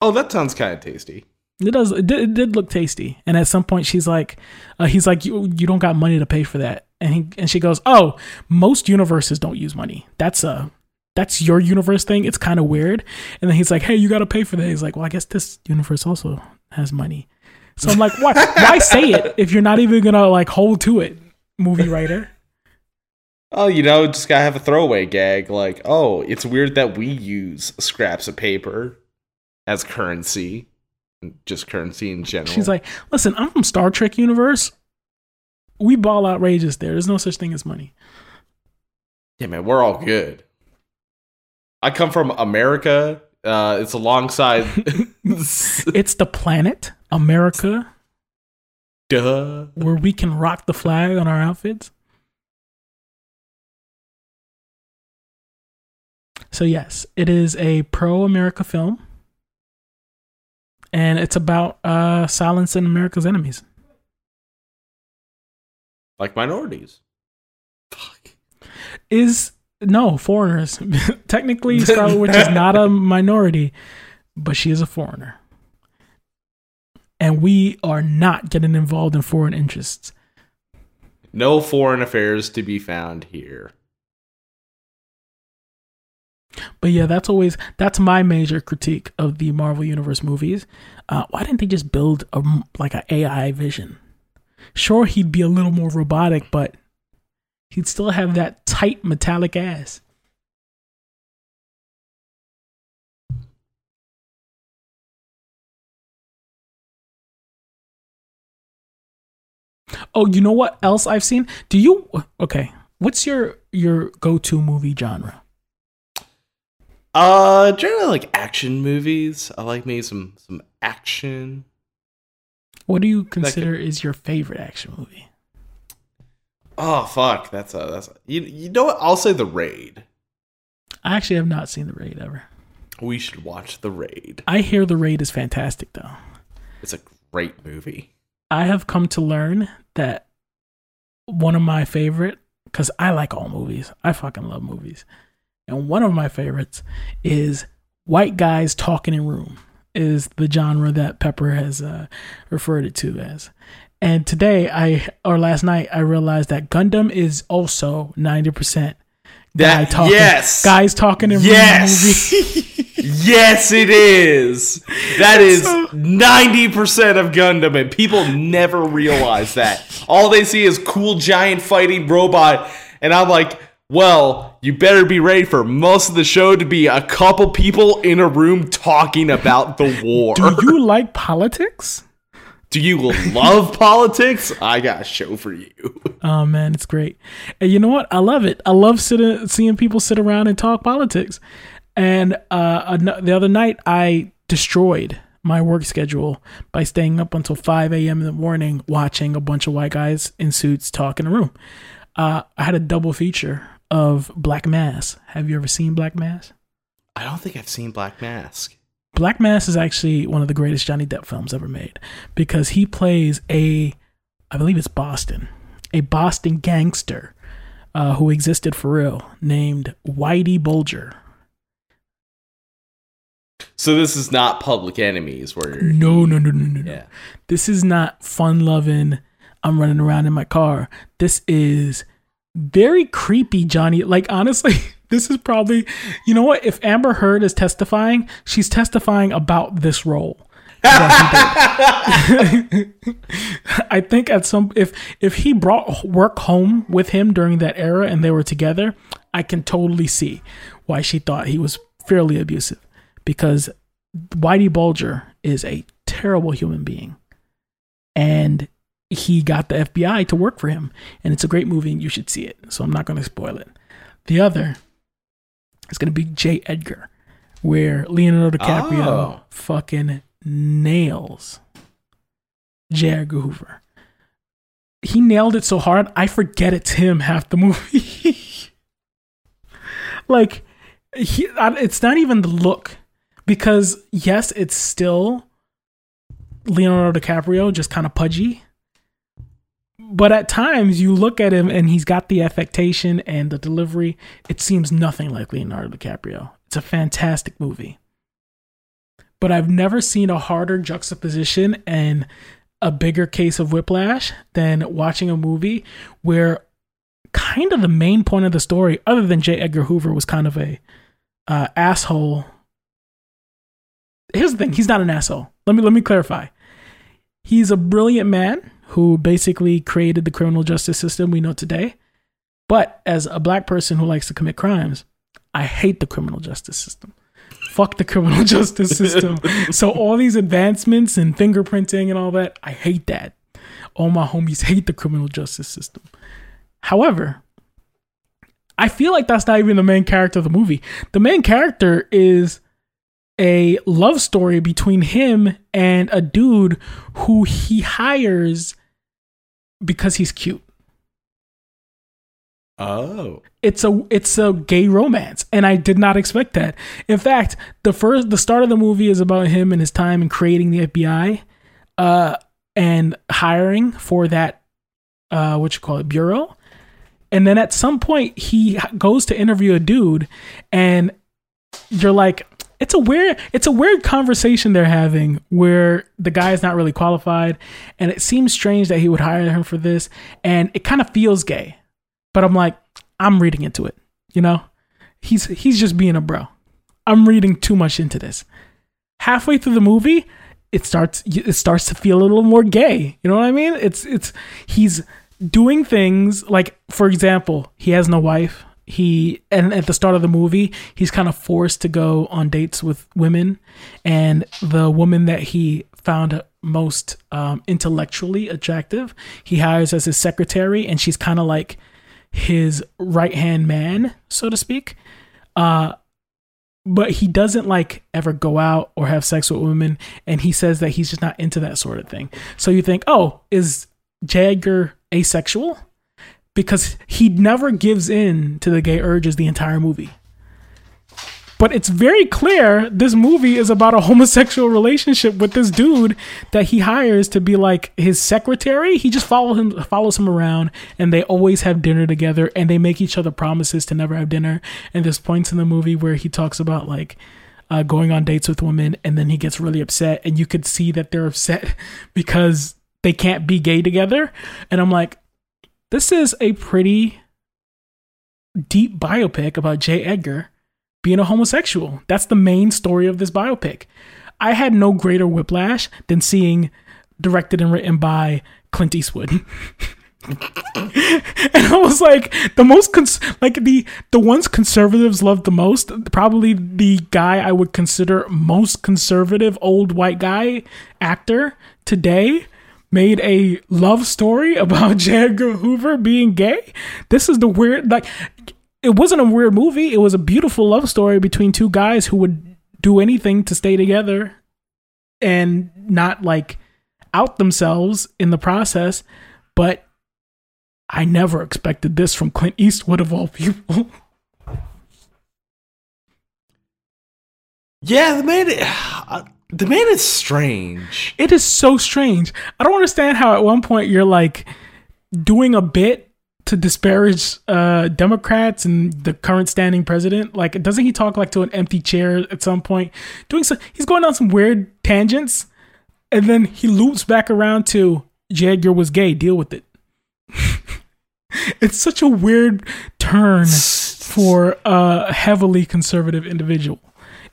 Oh, that sounds kind of tasty. It does. It did, it did look tasty. And at some point, she's like, uh, "He's like, you you don't got money to pay for that." And he and she goes, "Oh, most universes don't use money. That's a that's your universe thing. It's kind of weird." And then he's like, "Hey, you got to pay for that." He's like, "Well, I guess this universe also has money." So I'm like, "Why why say it if you're not even gonna like hold to it, movie writer?" Oh, you know, just gotta have a throwaway gag like, oh, it's weird that we use scraps of paper as currency, just currency in general. She's like, "Listen, I'm from Star Trek universe. We ball outrageous there. There's no such thing as money." yeah, man, we're all good. I come from America. Uh, it's alongside It's the planet, America, Duh. where we can rock the flag on our outfits. So yes, it is a pro-America film, and it's about uh, silencing America's enemies. Like minorities. Fuck. Is no foreigners. Technically, Scarlet Witch is not a minority, but she is a foreigner, and we are not getting involved in foreign interests. No foreign affairs to be found here. But yeah, that's always that's my major critique of the Marvel Universe movies. Uh, why didn't they just build a like an AI Vision? Sure, he'd be a little more robotic, but he'd still have that tight metallic ass. Oh, you know what else I've seen? Do you okay? What's your your go to movie genre? Uh, generally like action movies. I like maybe some some action. What do you consider is your favorite action movie? Oh fuck, that's a that's a, you you know what? I'll say the raid. I actually have not seen The Raid ever. We should watch the raid. I hear The Raid is fantastic though. It's a great movie. I have come to learn that one of my favorite cuz I like all movies. I fucking love movies. And one of my favorites is white guys talking in room is the genre that Pepper has uh, referred it to as. And today I or last night I realized that Gundam is also 90% guy That- talking yes! guys talking in room. Yes. yes, it is. That is ninety percent of Gundam, and people never realize that. All they see is cool giant fighting robot, and I'm like, well, you better be ready for most of the show to be a couple people in a room talking about the war. Do you like politics? Do you love politics? I got a show for you. Oh man, it's great. And you know what? I love it. I love sitting, seeing people sit around and talk politics. And uh, the other night, I destroyed my work schedule by staying up until 5 a.m. in the morning watching a bunch of white guys in suits talk in a room. Uh, I had a double feature of Black Mass. Have you ever seen Black Mass? I don't think I've seen Black Mask. Black Mass is actually one of the greatest Johnny Depp films ever made because he plays a, I believe it's Boston, a Boston gangster uh, who existed for real named Whitey Bulger. So this is not Public Enemies, where No, no, no, no, no, no. This is not fun loving. I'm running around in my car. This is very creepy, Johnny. Like honestly, this is probably you know what? If Amber Heard is testifying, she's testifying about this role. I think at some if if he brought work home with him during that era and they were together, I can totally see why she thought he was fairly abusive because Whitey Bulger is a terrible human being. And he got the FBI to work for him. And it's a great movie and you should see it. So I'm not going to spoil it. The other is going to be J. Edgar, where Leonardo oh. DiCaprio Oh. fucking nails J. Edgar Hoover. He nailed it so hard, I forget it's him half the movie. like, he, I- it's not even the look because yes, it's still Leonardo DiCaprio, just kind of pudgy. But at times you look at him and he's got the affectation and the delivery. It seems nothing like Leonardo DiCaprio. It's a fantastic movie. But I've never seen a harder juxtaposition and a bigger case of whiplash than watching a movie where kind of the main point of the story, other than J. Edgar Hoover, was kind of a uh, asshole. Here's the thing: he's not an asshole. Let me let me clarify. He's a brilliant man who basically created the criminal justice system we know today. But as a black person who likes to commit crimes, I hate the criminal justice system. Fuck the criminal justice system. so all these advancements and fingerprinting and all that, I hate that. All my homies hate the criminal justice system. However, I feel like that's not even the main character of the movie. The main character is a love story between him and a dude who he hires because he's cute. Oh. It's a it's a gay romance and I did not expect that. In fact, the first the start of the movie is about him and his time in creating the FBI uh and hiring for that uh what you call it bureau. And then at some point he goes to interview a dude and you're like it's a weird it's a weird conversation they're having where the guy is not really qualified and it seems strange that he would hire him for this and it kind of feels gay. But i'm like i'm reading into it you know? He's he's just being a bro. I'm reading too much into this. Halfway through the movie it starts it starts to feel a little more gay. You know what i mean? It's it's he's doing things like for example he has no wife he and at the start of the movie he's kind of forced to go on dates with women. And the woman that he found most um, intellectually attractive he hires as his secretary and she's kind of like his right hand man so to speak. Uh but he doesn't like ever go out or have sex with women and he says that he's just not into that sort of thing. So you think oh is J. Edgar asexual because he never gives in to the gay urges the entire movie. But it's very clear this movie is about a homosexual relationship with this dude that he hires to be like his secretary. He just follows him follows him around and they always have dinner together and they make each other promises to never have dinner. And there's points in the movie where he talks about like uh, going on dates with women and then he gets really upset and you could see that they're upset because they can't be gay together. And I'm like, this is a pretty deep biopic about J. Edgar being a homosexual. That's the main story of this biopic. I had no greater whiplash than seeing directed and written by Clint Eastwood. and I was like the most cons- like the the ones conservatives love the most probably the guy I would consider most conservative old white guy actor today made a love story about J. Edgar Hoover being gay. This is the weird like it wasn't a weird movie. It was a beautiful love story between two guys who would do anything to stay together and not like out themselves in the process. But I never expected this from Clint Eastwood of all people. Yeah, man. The man is strange. It is so strange. I don't understand how at one point you're like doing a bit to disparage uh, Democrats and the current standing president. Like, doesn't he talk like to an empty chair at some point? Doing so, he's going on some weird tangents, and then he loops back around to J. Edgar was gay. Deal with it. it's such a weird turn for a heavily conservative individual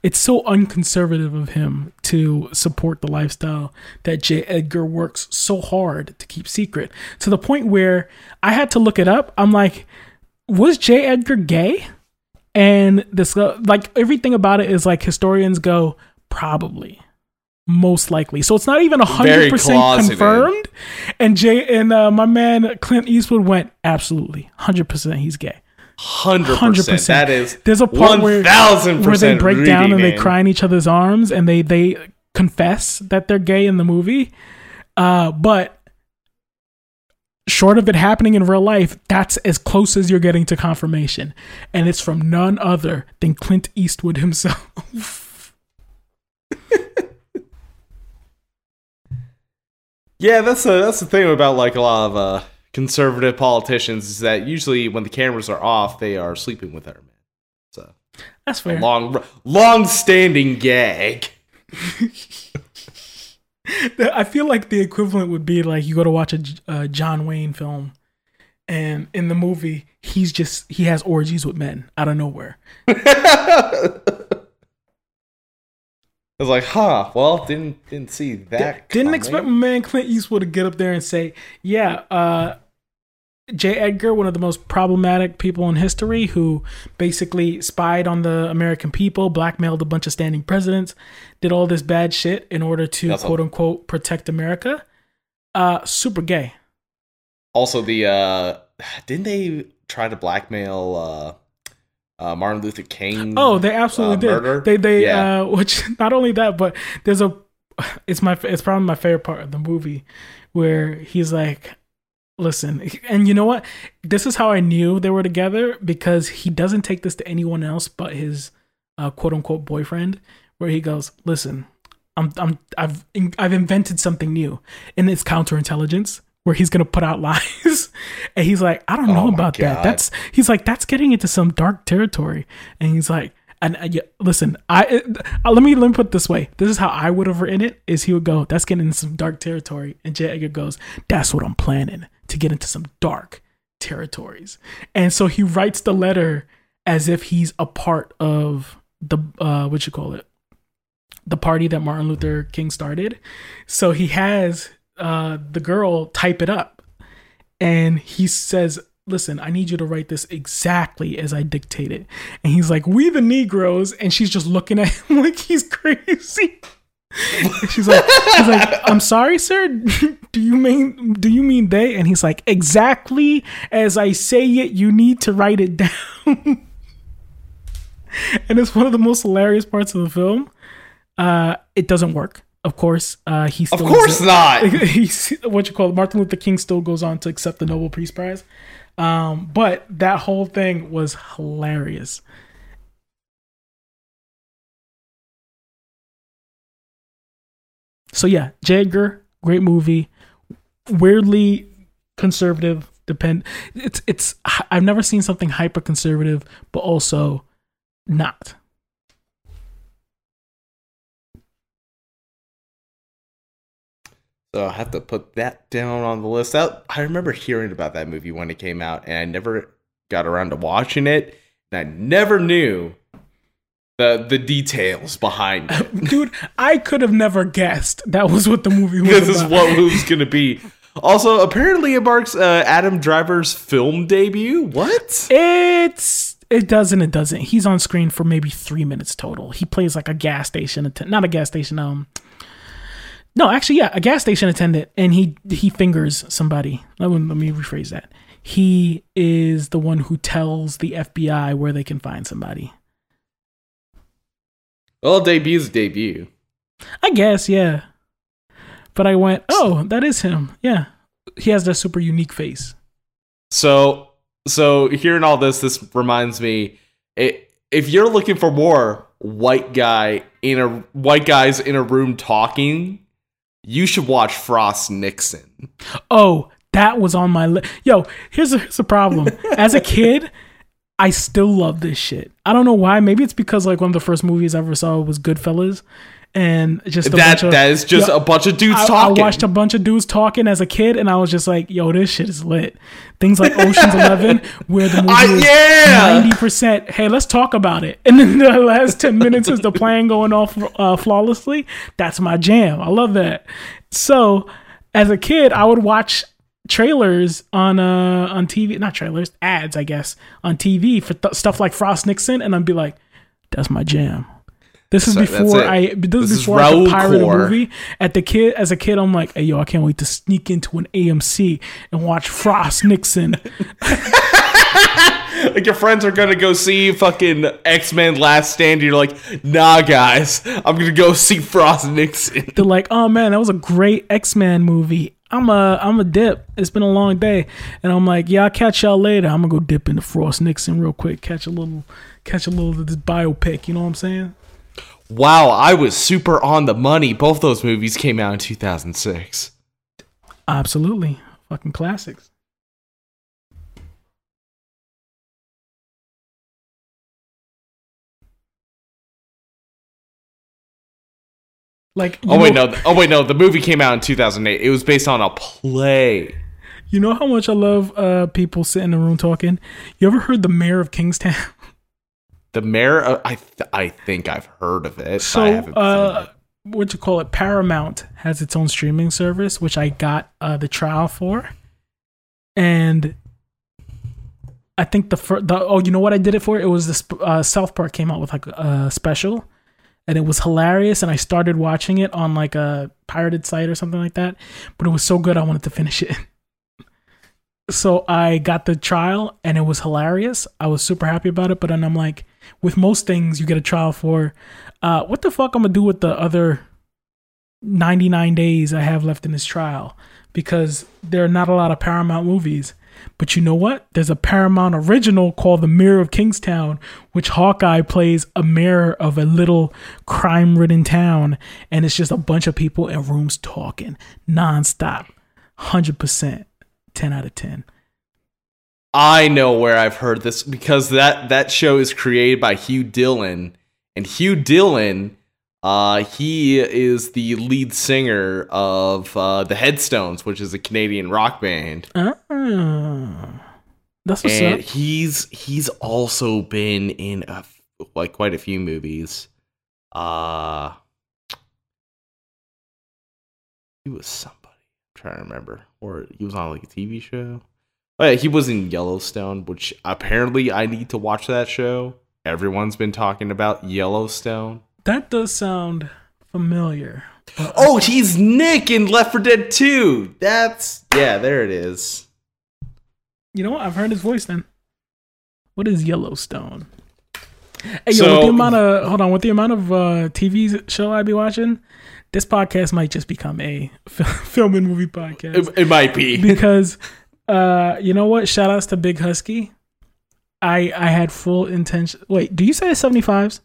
it's so unconservative of him to support the lifestyle that J. Edgar works so hard to keep secret to the point where I had to look it up. I'm like, was J. Edgar gay? And this, like, everything about it is like historians go, probably most likely. So it's not even hundred percent confirmed. And Jay and uh, my man Clint Eastwood went absolutely hundred percent. He's gay. Hundred percent. That is. There's a part where where they break down and they cry in each other's arms and they they confess that they're gay in the movie. Uh, but short of it happening in real life, that's as close as you're getting to confirmation, and it's from none other than Clint Eastwood himself. yeah, that's a, that's the thing about like a lot of uh conservative politicians is that usually when the cameras are off, they are sleeping with other men. So that's fair. long, long standing gag. I feel like the equivalent would be like you go to watch a, a John Wayne film, and in the movie he's just he has orgies with men out of nowhere. I was like, huh. Well, didn't didn't see that. Didn't expect my man Clint Eastwood to get up there and say, "Yeah, uh, J. Edgar, one of the most problematic people in history, who basically spied on the American people, blackmailed a bunch of standing presidents, did all this bad shit in order to That's quote unquote protect America. Uh, super gay. Also, the uh, didn't they try to blackmail uh, uh, Martin Luther King. Oh, they absolutely uh, did. murder? They they Yeah. uh which not only that, but there's a it's my it's probably my favorite part of the movie where he's like listen and you know what? This is how i knew they were together because he doesn't take this to anyone else but his uh, quote unquote boyfriend where he goes listen i'm i'm i've i've invented something new and it's counterintelligence where he's gonna put out lies and he's like i don't know Oh about that. That's he's like that's getting into some dark territory and he's like and uh, yeah, listen i uh, let me let me put it this way. This is how i would have written it is he would go that's getting into some dark territory and j edgar goes that's what i'm planning to get into some dark territories. And so he writes the letter as if he's a part of the uh what you call it? The party that martin luther king started. So he has uh the girl type it up. And he says listen i need you to write this exactly as i dictated and he's like we the negroes. And she's just looking at him like he's crazy she's like he's like i'm sorry sir do you mean do you mean they and he's like exactly as i say it you need to write it down and it's one of the most hilarious parts of the film uh it doesn't work of course uh he of still course not. he's what you call it, Martin Luther King still goes on to accept the Nobel Peace Prize. Um, but that whole thing was hilarious. So yeah, J. Edgar, great movie. Weirdly conservative. Depend. It's it's. I've never seen something hyper conservative, but also not. So I have to put that down on the list. That, I remember hearing about that movie when it came out, and I never got around to watching it. And I never knew the the details behind it. Dude, I could have never guessed that was what the movie was. this is what movie's gonna be. Also, apparently, it marks uh, Adam Driver's film debut. What? It's it doesn't it doesn't. He's on screen for maybe three minutes total. He plays like a gas station attendant, not a gas station. Um, no, actually, yeah, a gas station attendant, and he he fingers somebody. Let me, let me rephrase that. He is the one who tells the FBI where they can find somebody. Well, debut's debut. I guess, yeah. But I went, oh, that is him. Yeah, he has that super unique face. So, so hearing all this, this reminds me. It, if you're looking for more white guy in a white guys in a room talking, you should watch Frost Nixon. Oh, that was on my list. Yo, here's a, here's a problem. As a kid, I still love this shit. I don't know why. Maybe it's because like one of the first movies I ever saw was Goodfellas, and just a That bunch of, that is just Yo, a bunch of dudes I, I watched a bunch of dudes talking as a kid, and I was just like, "Yo, this shit is lit." Things like Ocean's Eleven, where the movie is yeah! ninety percent. Hey, let's talk about it, and then the last ten minutes is the plan going off uh, flawlessly. That's my jam. I love that. So, as a kid, I would watch trailers on uh on TV, not trailers, ads, I guess, on TV for th- stuff like Frost Nixon, and I'd be like, "That's my jam." This is So, before. I. This, This is is before I pirate a movie. At the kid, as a kid, I'm like, "Hey, yo, I can't wait to sneak into an AMC and watch Frost Nixon." like your friends are gonna go see fucking X Men Last Stand. You're like, nah, guys, I'm gonna go see Frost Nixon. They're like, "Oh man, that was a great X Men movie." I'm a I'm a dip. It's been a long day, and I'm like, "Yeah, I'll catch y'all later." I'm gonna go dip into Frost Nixon real quick, catch a little, catch a little of this biopic. You know what I'm saying? Wow, I was super on the money. Both those movies came out in 2006. Absolutely, fucking classics. Like, Oh wait, know- no. Oh wait, no. The movie came out in 2008. It was based on a play. You know how much I love uh, people sitting in a room talking. You ever heard the mayor of Kingstown? The mayor. Uh, I th- I think I've heard of it. I So, haven't seen uh, it. what you call it? Paramount has its own streaming service, which I got uh, the trial for, and I think the first. The, oh, you know what I did it for? It was this uh, South Park came out with like a special, and it was hilarious. And I started watching it on like a pirated site or something like that. But it was so good, I wanted to finish it. so I got the trial and it was hilarious. I was super happy about it. But then I'm like, with most things, you get a trial for. Uh, what the fuck I'm gonna do with the other 99 days I have left in this trial? Because there are not a lot of Paramount movies. But you know what? There's a Paramount original called The Mayor of Kingstown, which Hawkeye plays a mirror of a little crime ridden town. And it's just a bunch of people in rooms talking nonstop. 100%. 10 out of 10. I know where I've heard this because that that show is created by Hugh Dillon, and Hugh Dillon, uh, he is the lead singer of uh, the Headstones, which is a Canadian rock band. Ah, that's what's and up. he's he's also been in a, like quite a few movies. Uh he was somebody. I'm trying to remember, or he was on like a TV show. Oh yeah, he was in Yellowstone, which apparently I need to watch that show. Everyone's been talking about Yellowstone. That does sound familiar. Oh, he's Nick in Left 4 Dead 2. That's yeah, there it is. You know what? I've heard his voice then. What is Yellowstone? Hey, yo, So- with the amount of hold on, with the amount of uh, TV show I be watching, this podcast might just become a film and movie podcast It, it might be. because uh, you know what? Shout outs to Big Husky. I I had full intention. Wait, do you say seventy fives?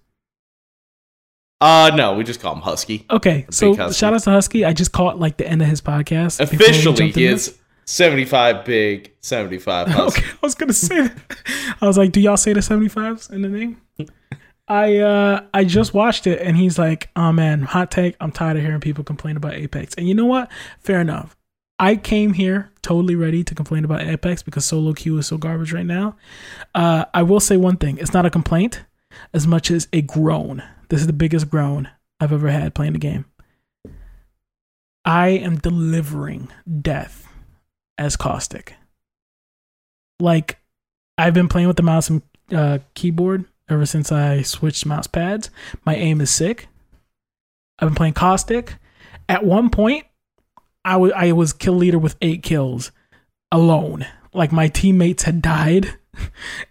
Uh no, we just call him Husky. Okay, so Husky. shout out to Husky. I just caught like the end of his podcast. Officially, he is 75 big, 75. Husky. Okay, I was gonna say that. I was like, do y'all say the seventy fives in the name? I uh I just watched it and he's like, oh man, hot take. I'm tired of hearing people complain about Apex. And you know what? Fair enough. I came here totally ready to complain about Apex because solo queue is so garbage right now. Uh, I will say one thing: it's not a complaint as much as a groan. This is the biggest groan I've ever had playing the game. I am delivering death as caustic. Like I've been playing with the mouse and uh, keyboard ever since I switched mouse pads. My aim is sick. I've been playing caustic. At one point, I wa- I was kill leader with eight kills alone. Like my teammates had died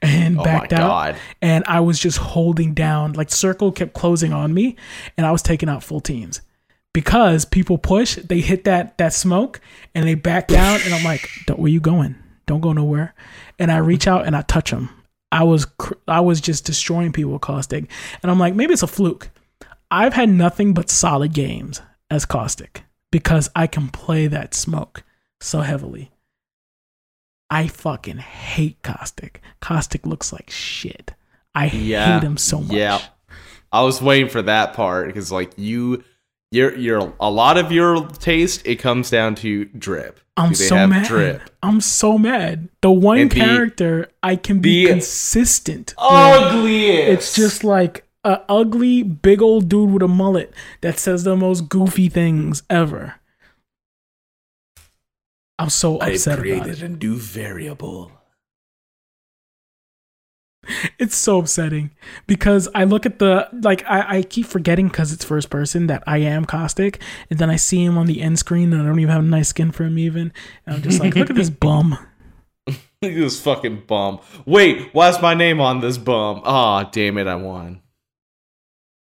and Oh backed out god. and I was just holding down. Like circle kept closing on me, and I was taking out full teams because people push. They hit that that smoke and they back down, and I'm like, "Don't where you going? Don't go nowhere." And I reach out and I touch them. I was cr- I was just destroying people with caustic, and I'm like, maybe it's a fluke. I've had nothing but solid games as caustic because I can play that smoke so heavily. I fucking hate Caustic. Caustic looks like shit. I Yeah. hate him so much. Yeah. I was waiting for that part because like you you're you're a lot of your taste it comes down to drip. I'm so mad. drip? I'm so mad. The one And the- character I can be consistent. with. It's just like a ugly big old dude with a mullet that says the most goofy things ever. I'm so upset about it. a new variable. It's so upsetting because I look at the like I, I keep forgetting because it's first person that I am caustic, and then I see him on the end screen and I don't even have a nice skin for him even, and I'm just like, look at this bum. Look at this fucking bum. Wait, why's my name on this bum? Ah, damn it, I won.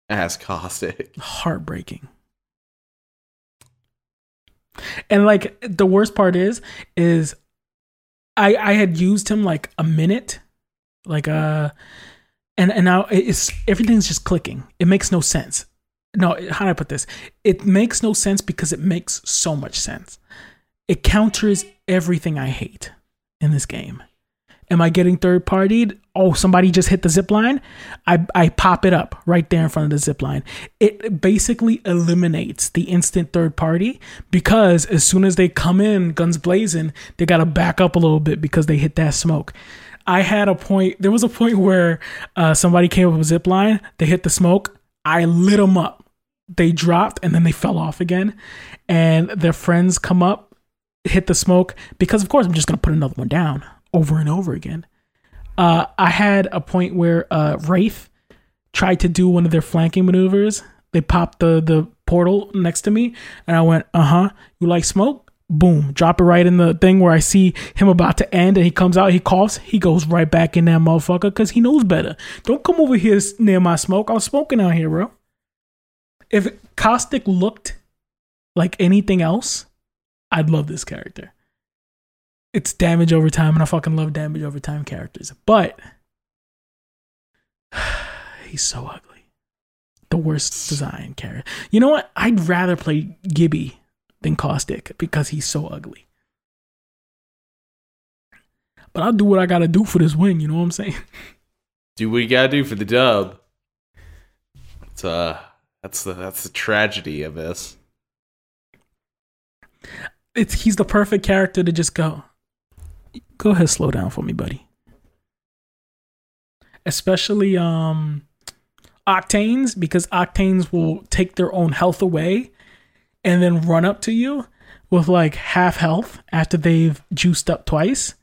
Ass caustic. heartbreaking. And like the worst part is, is I I had used him like a minute, like uh, and and now it's everything's just clicking. It makes no sense. No, how do I put this? It makes no sense because it makes so much sense. It counters everything I hate in this game. Am I getting third partied? Oh, somebody just hit the zip line. I, I pop it up right there in front of the zip line. It basically eliminates the instant third party because as soon as they come in, guns blazing, they got to back up a little bit because they hit that smoke. I had a point, there was a point where uh, somebody came up with a zip line, they hit the smoke, I lit them up. They dropped and then they fell off again. And their friends come up, hit the smoke because, of course, I'm just going to put another one down over and over again. Uh, I had a point where uh, Wraith tried to do one of their flanking maneuvers. They popped the the portal next to me, and I went, "Uh huh. You like smoke? boom, drop it right in the thing where I see him about to end and he comes out, he coughs, he goes right back in that motherfucker because he knows better. Don't come over here near my smoke. I'm smoking out here, bro. If Caustic looked like anything else, I'd love this character. It's damage over time, and I fucking love damage over time characters. But he's so ugly. The worst design character. You know what? I'd rather play Gibby than Caustic because he's so ugly. But I'll do what I gotta do for this win, you know what I'm saying? Do what you gotta do for the dub. It's uh that's the that's the tragedy of this. It's he's the perfect character to just go. Go ahead, slow down for me, buddy. Especially um octanes, because octanes will take their own health away and then run up to you with like half health after they've juiced up twice.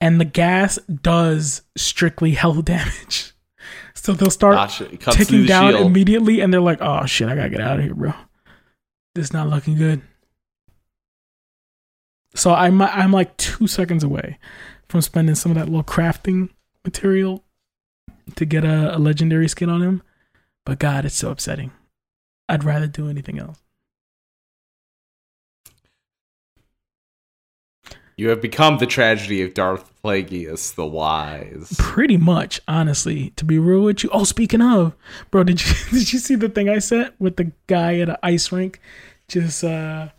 And the gas does strictly health damage. So they'll start Gotcha. The down shield. immediately and they're like, oh shit, I gotta get out of here, bro. This is not looking good. So I'm I'm like two seconds away from spending some of that little crafting material to get a, a legendary skin on him. But God, it's so upsetting. I'd rather do anything else. You have become the tragedy of Darth Plagueis the Wise. Pretty much, honestly, to be real with you. Oh, speaking of, bro, did you did you see the thing I sent with the guy at an ice rink, just uh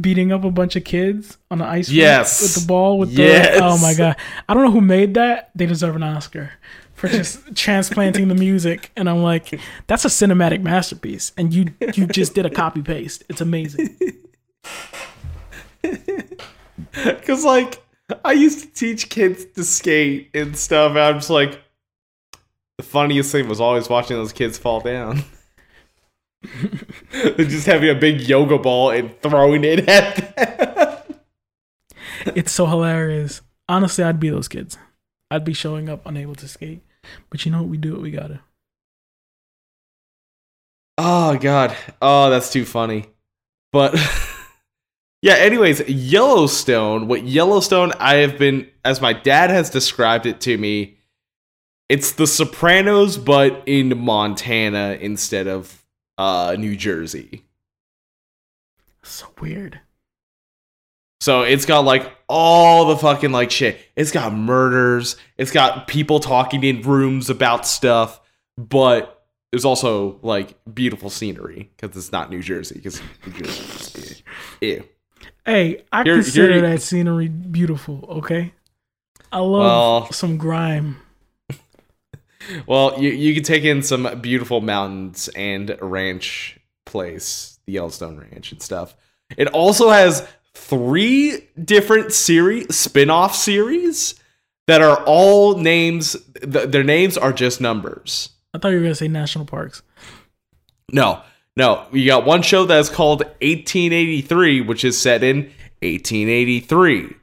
beating up a bunch of kids on an ice Yes. with the ball with Yes. the oh my god. I don't know who made that. They deserve an Oscar for just transplanting the music. And I'm like, that's a cinematic masterpiece. And you you just did a copy paste. It's amazing. Because, like, I used to teach kids to skate and stuff. And I'm just like, the funniest thing was always watching those kids fall down. Just having a big yoga ball and throwing it at them. It's so hilarious. Honestly, I'd be those kids. I'd be showing up unable to skate. But you know what? We do what we gotta. Oh, God. Oh, that's too funny. But. Yeah, anyways, Yellowstone, what Yellowstone I have been as my dad has described it to me, it's the Sopranos but in Montana instead of uh New Jersey. So weird. So it's got like all the fucking like shit. It's got murders, it's got people talking in rooms about stuff, but there's also like beautiful scenery because it's not New Jersey because New Jersey. Ew. Hey, I consider that scenery beautiful, okay? I love Well- some grime. Well, you you can take in some beautiful mountains and ranch place, the Yellowstone Ranch and stuff. It also has three different series, spin-off series that are all names th- their names are just numbers. I thought you were gonna say national parks. No. No, you got one show that's called 1883 which is set in 1883.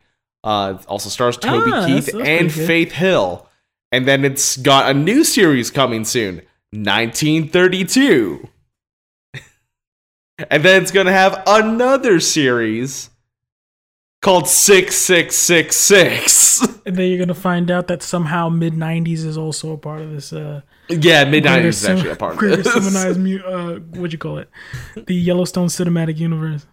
Uh also stars Toby Ah, Keith that's- that's and. Faith Hill. And then it's got a new series coming soon, 1932. and then it's going to have another series called 6666. And then you're gonna find out that somehow mid '90s is also a part of this. Uh, yeah, mid 90s greater is actually a part of this. mu- uh, what'd you call it? The Yellowstone cinematic universe.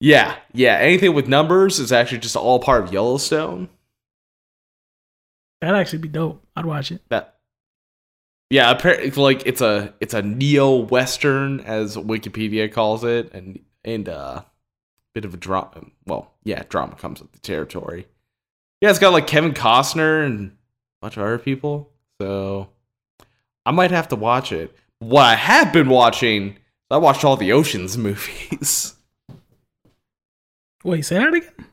Yeah, yeah. Anything with numbers is actually just all part of Yellowstone. That'd actually be dope. I'd watch it. That yeah, apparently like it's a it's a neo western as Wikipedia calls it, and and uh, bit of a drama. Well, yeah, drama comes with the territory. Yeah, it's got like Kevin Costner and a bunch of other people. So I might have to watch it. What I have been watching, I watched all the Ocean's movies. Wait, say that again.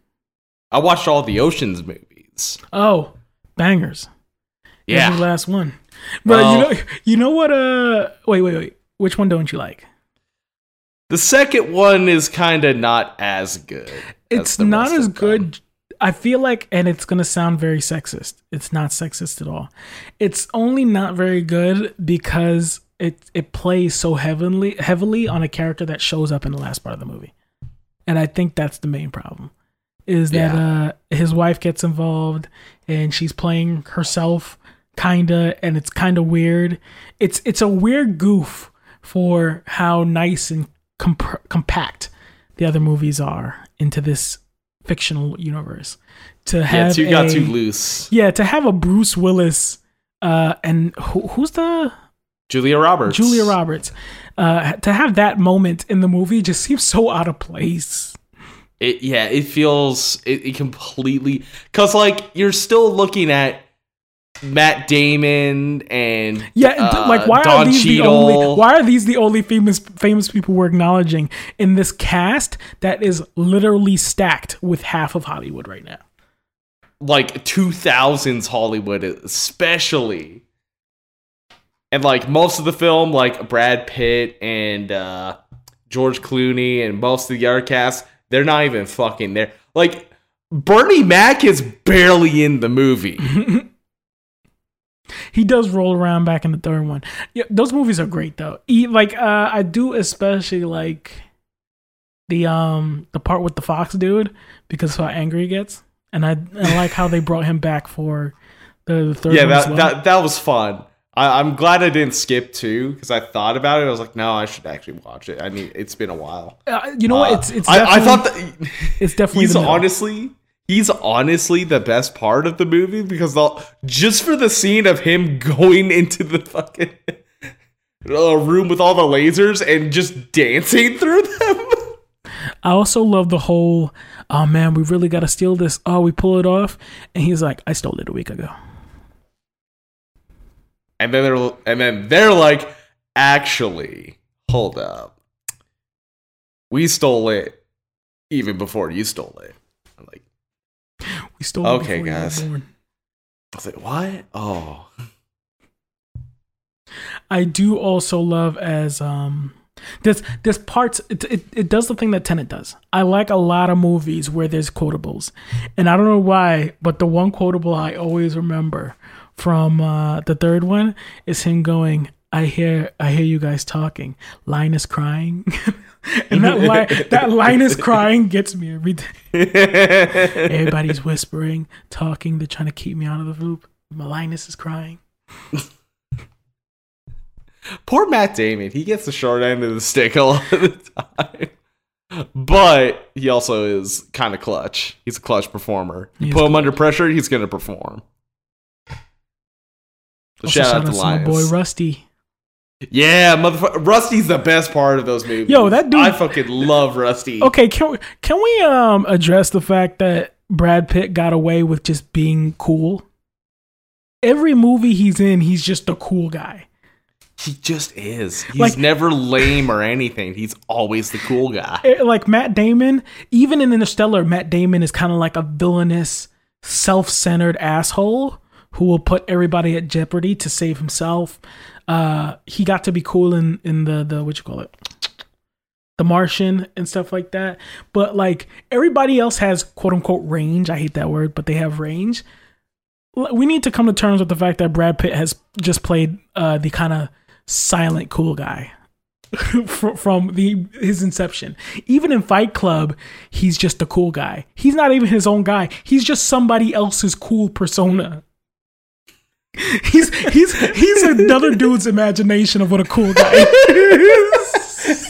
I watched all the Ocean's movies. Oh, bangers. Every Yeah, last one. But Well- you know, you know what? Uh, wait, wait, wait. Which one don't you like? the second one is kind of not as good. It's the not as them. good. I feel like, and it's gonna sound very sexist. It's not sexist at all. It's only not very good because it it plays so heavily heavily on a character that shows up in the last part of the movie, and I think that's the main problem. Is that uh, his wife gets involved and she's playing herself, kinda, and it's kind of weird. It's it's a weird goof for how nice and comp- compact the other movies are into this fictional universe. To Yeah, have too got too loose. yeah, to have a Bruce Willis, uh, and who, who's the Julia Roberts. Julia Roberts, uh, to have that moment in the movie just seems so out of place. It yeah, it feels it, it completely because like you're still looking at Matt Damon and Yeah, uh, like why Don are these the only why are these the only famous famous people we're acknowledging in this cast that is literally stacked with half of Hollywood right now? like 2000s Hollywood, especially. And like most of the film, like Brad Pitt and uh, George Clooney and most of the other cast, they're not even fucking there. Like Bernie Mac is barely in the movie. He does roll around back in the third one. Yeah, those movies are great though. E- like uh, I do especially like the um the part with the fox dude because of how angry he gets, and I, I like how they brought him back for the, third yeah, that, well. that that was fun. I, I'm glad I didn't skip two because I thought about it. I was like, no, I should actually watch it. I need. It's been a while. Uh, you know what? Uh, It's it's I, I thought that it's definitely he's honestly he's honestly the best part of the movie because they'll, just for the scene of him going into the fucking uh, room with all the lasers and just dancing through them. I also love the whole, oh man, we really got to steal this. Oh, we pull it off. And he's like, I stole it a week ago. And then they're and then they're like, actually, hold up, we stole it even before you stole it. I'm like, We stole it Okay, before you were guys. born. I was like, what? Oh, I do also love as um there's there's parts it, it, it does the thing that Tenet does. I like a lot of movies where there's quotables. And I don't know why, but the one quotable I always remember from uh the third one is him going, I hear I hear you guys talking. Line is crying. and that line that line is crying gets me every day. Everybody's whispering, talking, they're trying to keep me out of the loop. My Linus is crying. Poor Matt Damon. He gets the short end of the stick a lot of the time. But he also is kind of clutch. He's a clutch performer. You He put him under pressure, he's going to perform. So Also, shout, out to my Lions. boy Rusty. yeah, motherfucker. Rusty's the best part of those movies. Yo, that dude- I fucking love Rusty. Okay, can we, can we um address the fact that Brad Pitt got away with just being cool? Every movie he's in, he's just a cool guy. He just is. He's Like- never lame or anything. He's always the cool guy. Eh, Like Matt Damon, even in Interstellar, Matt Damon is kind of like a villainous, self-centered asshole who will put everybody at jeopardy to save himself. Uh, he got to be cool in in the the what you call it, The Martian and stuff like that. But like everybody else has quote unquote range. I hate that word, but they have range. We need to come to terms with the fact that Brad Pitt has just played uh, the kind of silent cool guy from the his inception. Even in Fight Club, he's just a cool guy. He's not even his own guy. He's just somebody else's cool persona. He's he's he's another dude's imagination of what a cool guy is.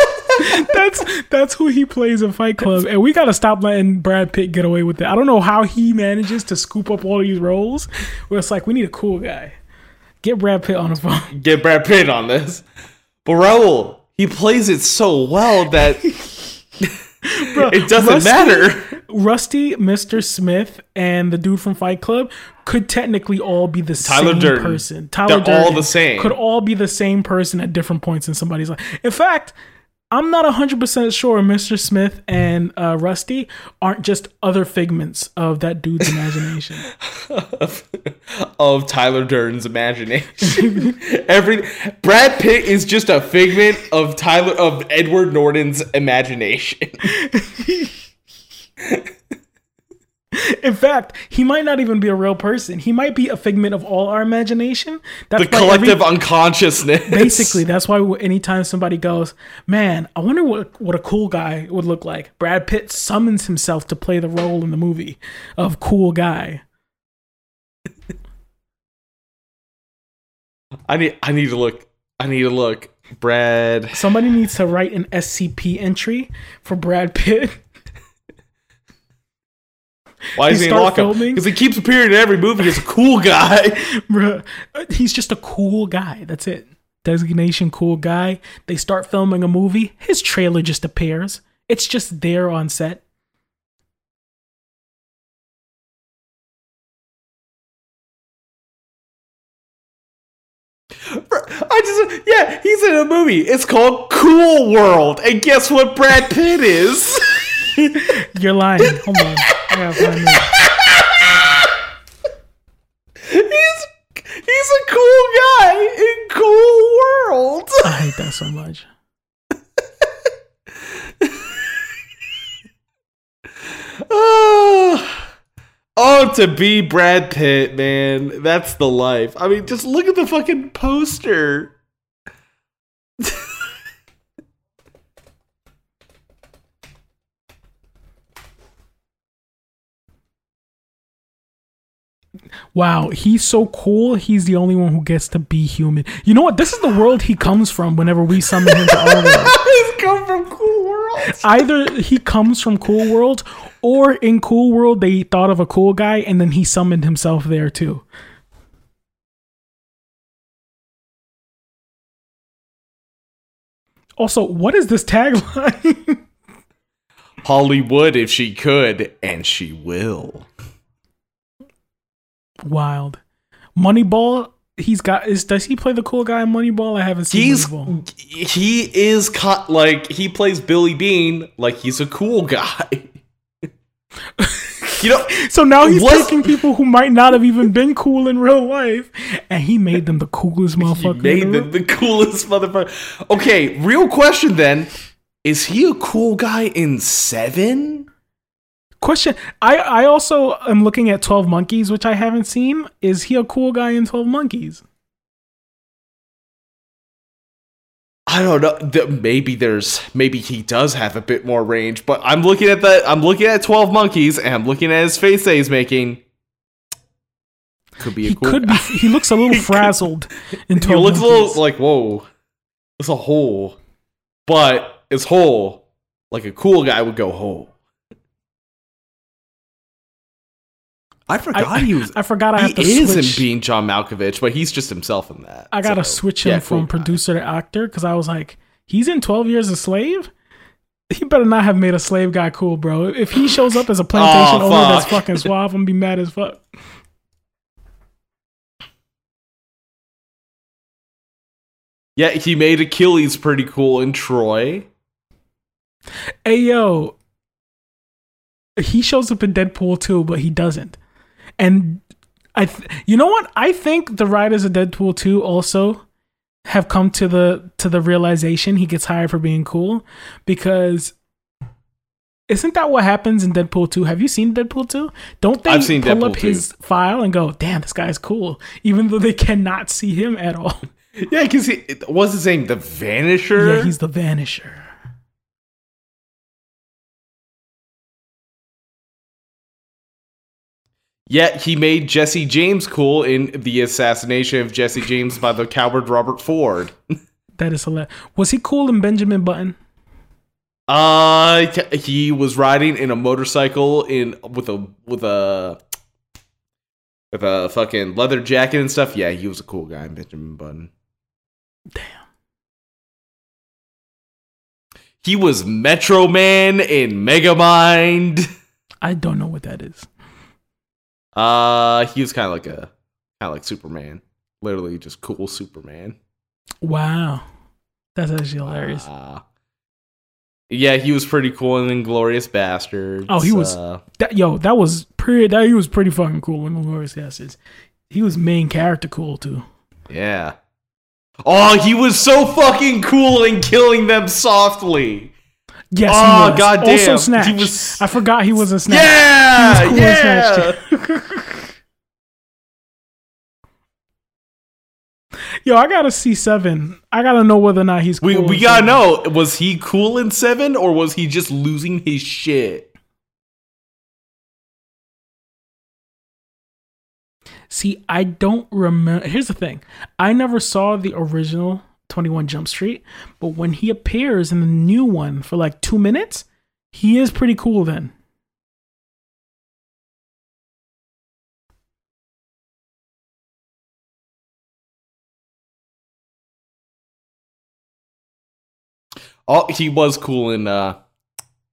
that's that's who he plays in Fight Club, and we gotta stop letting Brad Pitt get away with it. I don't know how he manages to scoop up all these roles. Where it's like we need a cool guy. Get Brad Pitt on the phone. Get Brad Pitt on this. But Raul, he plays it so well that it doesn't Rusty- matter. Rusty, Mr. Smith, and the dude from Fight Club could technically all be the Tyler same Durden. person. Tyler They're all the same. Could all be the same person at different points in somebody's life. In fact, I'm not 100% sure Mr. Smith and uh, Rusty aren't just other figments of that dude's imagination. of Tyler Durden's imagination. Every Brad Pitt is just a figment of Tyler of Edward Norton's imagination. In fact, he might not even be a real person. He might be a figment of all our imagination. That's The collective every- unconsciousness. basically that's why anytime somebody goes, "Man, I wonder what what a cool guy would look like." Brad Pitt summons himself to play the role in the movie of cool guy. I need I need to look. I need to look. Brad. Somebody needs to write an SCP entry for Brad Pitt. Why is You he in lockup? Because he keeps appearing in every movie as a cool guy. Bruh, uh, he's just a cool guy. That's it. Designation cool guy. They start filming a movie. His trailer just appears. It's just there on set. I just yeah, he's in a movie. It's called Cool World, and guess what? Brad Pitt is. You're lying. Hold on. He's he's a cool guy in Cool World. I hate that so much. oh, oh, to be Brad Pitt, man, that's the life. I mean, just look at the fucking poster. Wow, he's so cool. He's the only one who gets to be human. You know what? This is the world he comes from whenever we summon him to our world. He's come from Cool World. Either he comes from Cool World or in Cool World they thought of a cool guy and then he summoned himself there too. Also, what is this tagline? Hollywood, if she could, and she will. Wild. Moneyball, he's got is does he play the cool guy in Moneyball? I haven't seen He's Moneyball. he is co- like he plays Billy Beane like he's a cool guy. you know, So now he's What? taking people who might not have even been cool in real life, and he made them the coolest he motherfucker. made in the them the coolest motherfucker. Okay, real question then: Is he a cool guy in Seven? Question: I I also am looking at Twelve Monkeys, which I haven't seen. Is he a cool guy in Twelve Monkeys? I don't know. Maybe there's maybe he does have a bit more range, but I'm looking at the I'm looking at Twelve Monkeys and I'm looking at his face that he's making. Could be a He cool. could be. He looks a little He frazzled in He Twelve looks a little like whoa, it's a hole, but it's whole like a cool guy would go whole. I forgot I, he was. I forgot I he have to is switch. in being John Malkovich, but he's just himself in that. I gotta So, switch him yeah, from cool guy. producer to actor because I was like, he's in Twelve Years a Slave. He better not have made a slave guy cool, bro. If he shows up as a plantation Oh, owner that's fucking suave, I'm gonna be mad as fuck. Yeah, he made Achilles pretty cool in Troy. Hey yo, he shows up in Deadpool too, but he doesn't. And I, th- you know what? I think the writers of Deadpool two also have come to the to the realization he gets hired for being cool because. Isn't that what happens in Deadpool 2? Have you seen Deadpool 2? Don't they I've seen pull Deadpool up his file and go, damn, this guy's cool, even though they cannot see him at all? Yeah, because he what's his name? The Vanisher. Yeah, he's the Vanisher. Yet he made Jesse James cool in the assassination of Jesse James by the coward Robert Ford. That is hilarious. Was he cool in Benjamin Button? Uh, he was riding in a motorcycle in with a with a with a fucking leather jacket and stuff. Yeah, he was a cool guy, Benjamin Button. Damn. He was Metro Man in Megamind. I don't know what that is. Uh, he was kind of like a kind of like Superman, literally just cool Superman. Wow. That's actually hilarious. Uh, yeah, he was pretty cool in Inglourious Basterds. Oh, he was- Uh, that, yo, that was pretty that he was pretty fucking cool in Inglourious Basterds. He was main character cool too. yeah. Oh, he was so fucking cool in killing them softly. Yes, Oh, he was. goddamn. Also Snatch. He was- I forgot he was a Snatch. Yeah, cool yeah. Snatch, Yo, I gotta see seven. I gotta know whether or not he's cool. We we gotta Seven. know was he cool in seven or was he just losing his shit? See, I don't remember. Here's the thing: I never saw the original Twenty One Jump Street, but when he appears in the new one for like two minutes, he is pretty cool. Then Oh, he was cool in uh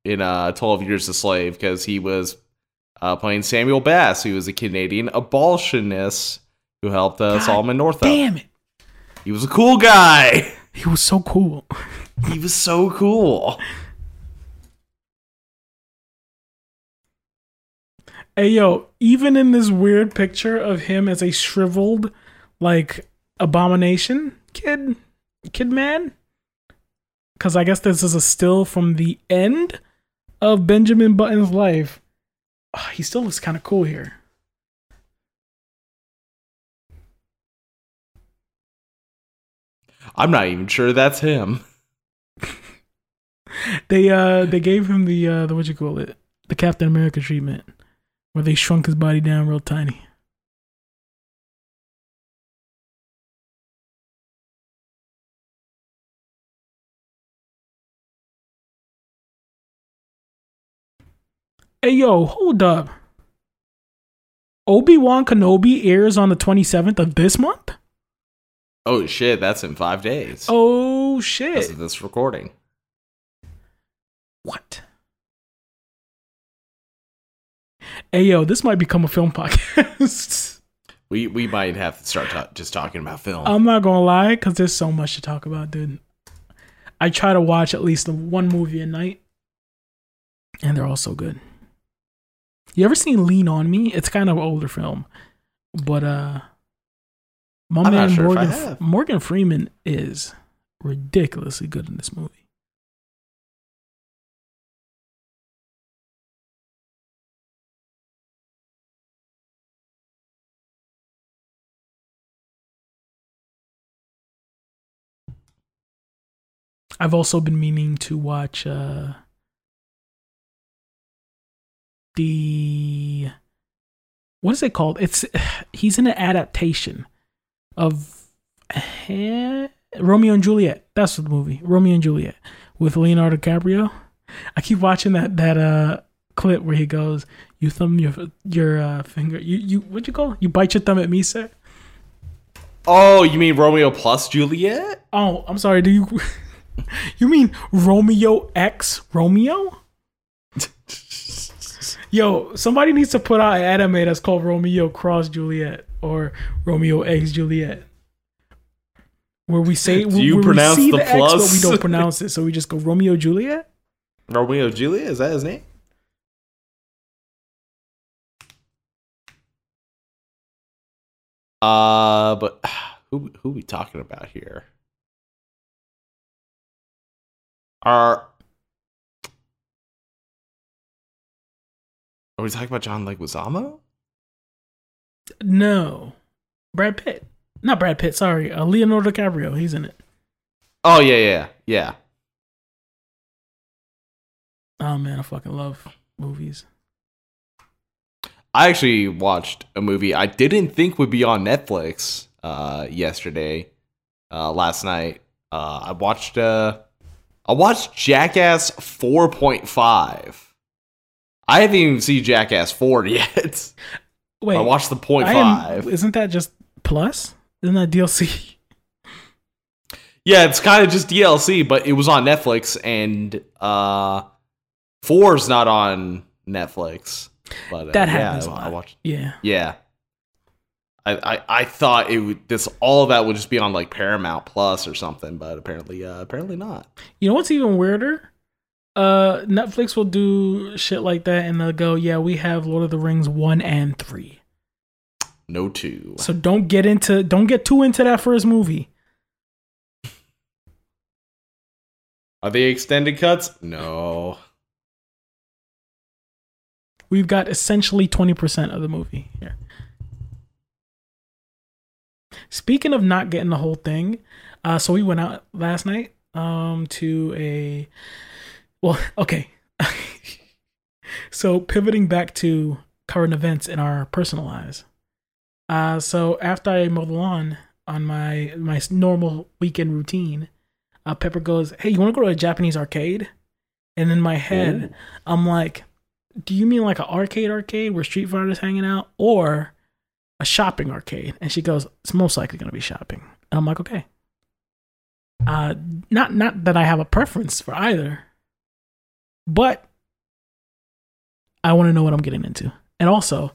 in uh Twelve Years a Slave because he was uh playing Samuel Bass, who was a Canadian abolitionist who helped uh, God Solomon Northup. damn it, He was a cool guy. he was so cool. He was so cool. Hey yo, even in this weird picture of him as a shriveled, like abomination kid, kid man, because I guess this is a still from the end of Benjamin Button's life. Ah, he still looks kind of cool here. I'm not even sure that's him. They uh they gave him the uh the what you call it the Captain America treatment, where they shrunk his body down real tiny. Hey yo, hold up. Obi Wan Kenobi airs on the twenty seventh of this month. Oh shit, that's in five days. Oh shit! of this recording. What? Hey yo, this might become a film podcast. We we might have to start ta- just talking about film. I'm not gonna lie, because there's so much to talk about, dude. I try to watch at least one movie a night, and they're all so good. You ever seen Lean on Me? It's kind of an older film, but uh, my I'm man sure Morgan. Morgan Freeman is ridiculously good in this movie. I've also been meaning to watch uh the what is it called? It's he's in an adaptation of Romeo and Juliet. That's the movie, Romeo and Juliet, with Leonardo DiCaprio. I keep watching that that uh clip where he goes, "You thumb your your uh, finger, you you what you call? it? You bite your thumb at me, sir." oh, you mean Romeo plus Juliet? Oh, I'm sorry. Do you you mean Romeo X Romeo? Yo, somebody needs to put out an anime that's called Romeo Cross Juliet or Romeo X Juliet. Where we say Do you pronounce see the X, but we don't pronounce it, so we just go Romeo Juliet. Romeo Juliet is that his name? Uh, but who who we talking about here? Are are we talking about John Leguizamo? No, Brad Pitt, not Brad Pitt. Sorry, uh, Leonardo DiCaprio. He's in it. Oh yeah, yeah, yeah. Oh man, I fucking love movies. I actually watched a movie I didn't think would be on Netflix uh, yesterday, uh, last night. Uh, I watched uh, I watched Jackass 4.5. I haven't even seen Jackass 4 yet. Wait, I watched the point I am- five. isn't that just plus? Isn't that DLC? Yeah, it's kind of just DLC, but it was on Netflix, and uh, four's not on Netflix. But uh, That yeah, happens a I lot. watched. Yeah. Yeah. I, I, I thought it would this all of that would just be on like Paramount Plus or something, but apparently uh, apparently not. You know what's even weirder? Uh, Netflix will do shit like that, and they'll go, "Yeah, we have Lord of the Rings one and three. No two. So don't get into, don't get too into that first movie." Are they extended cuts? No. We've got essentially 20% of the movie here. Speaking of not getting the whole thing, uh, so we went out last night um, to a. Well, okay. so pivoting back to current events in our personal lives. Uh, so after I mow the lawn on my my normal weekend routine, uh, Pepper goes, "Hey, you want to go to a Japanese arcade?" And in my head, Ooh. I'm like, "Do you mean like an arcade arcade where Street Fighter's hanging out, or a shopping arcade?" And she goes, "It's most likely going to be shopping." And I'm like, "Okay." Uh, not not that I have a preference for either, but I want to know what I'm getting into. And also,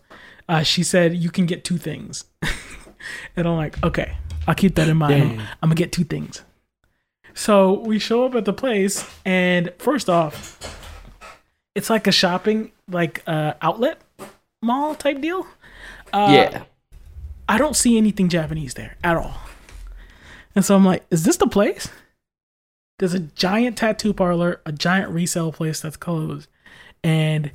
uh, she said you can get two things, and I'm like, okay, I'll keep that in mind. I'm gonna get two things. So we show up at the place, and first off, it's like a shopping like uh, outlet mall type deal. Uh, yeah. I don't see anything Japanese there at all. And so I'm like, is this the place? There's a giant tattoo parlor, a giant resale place that's closed. And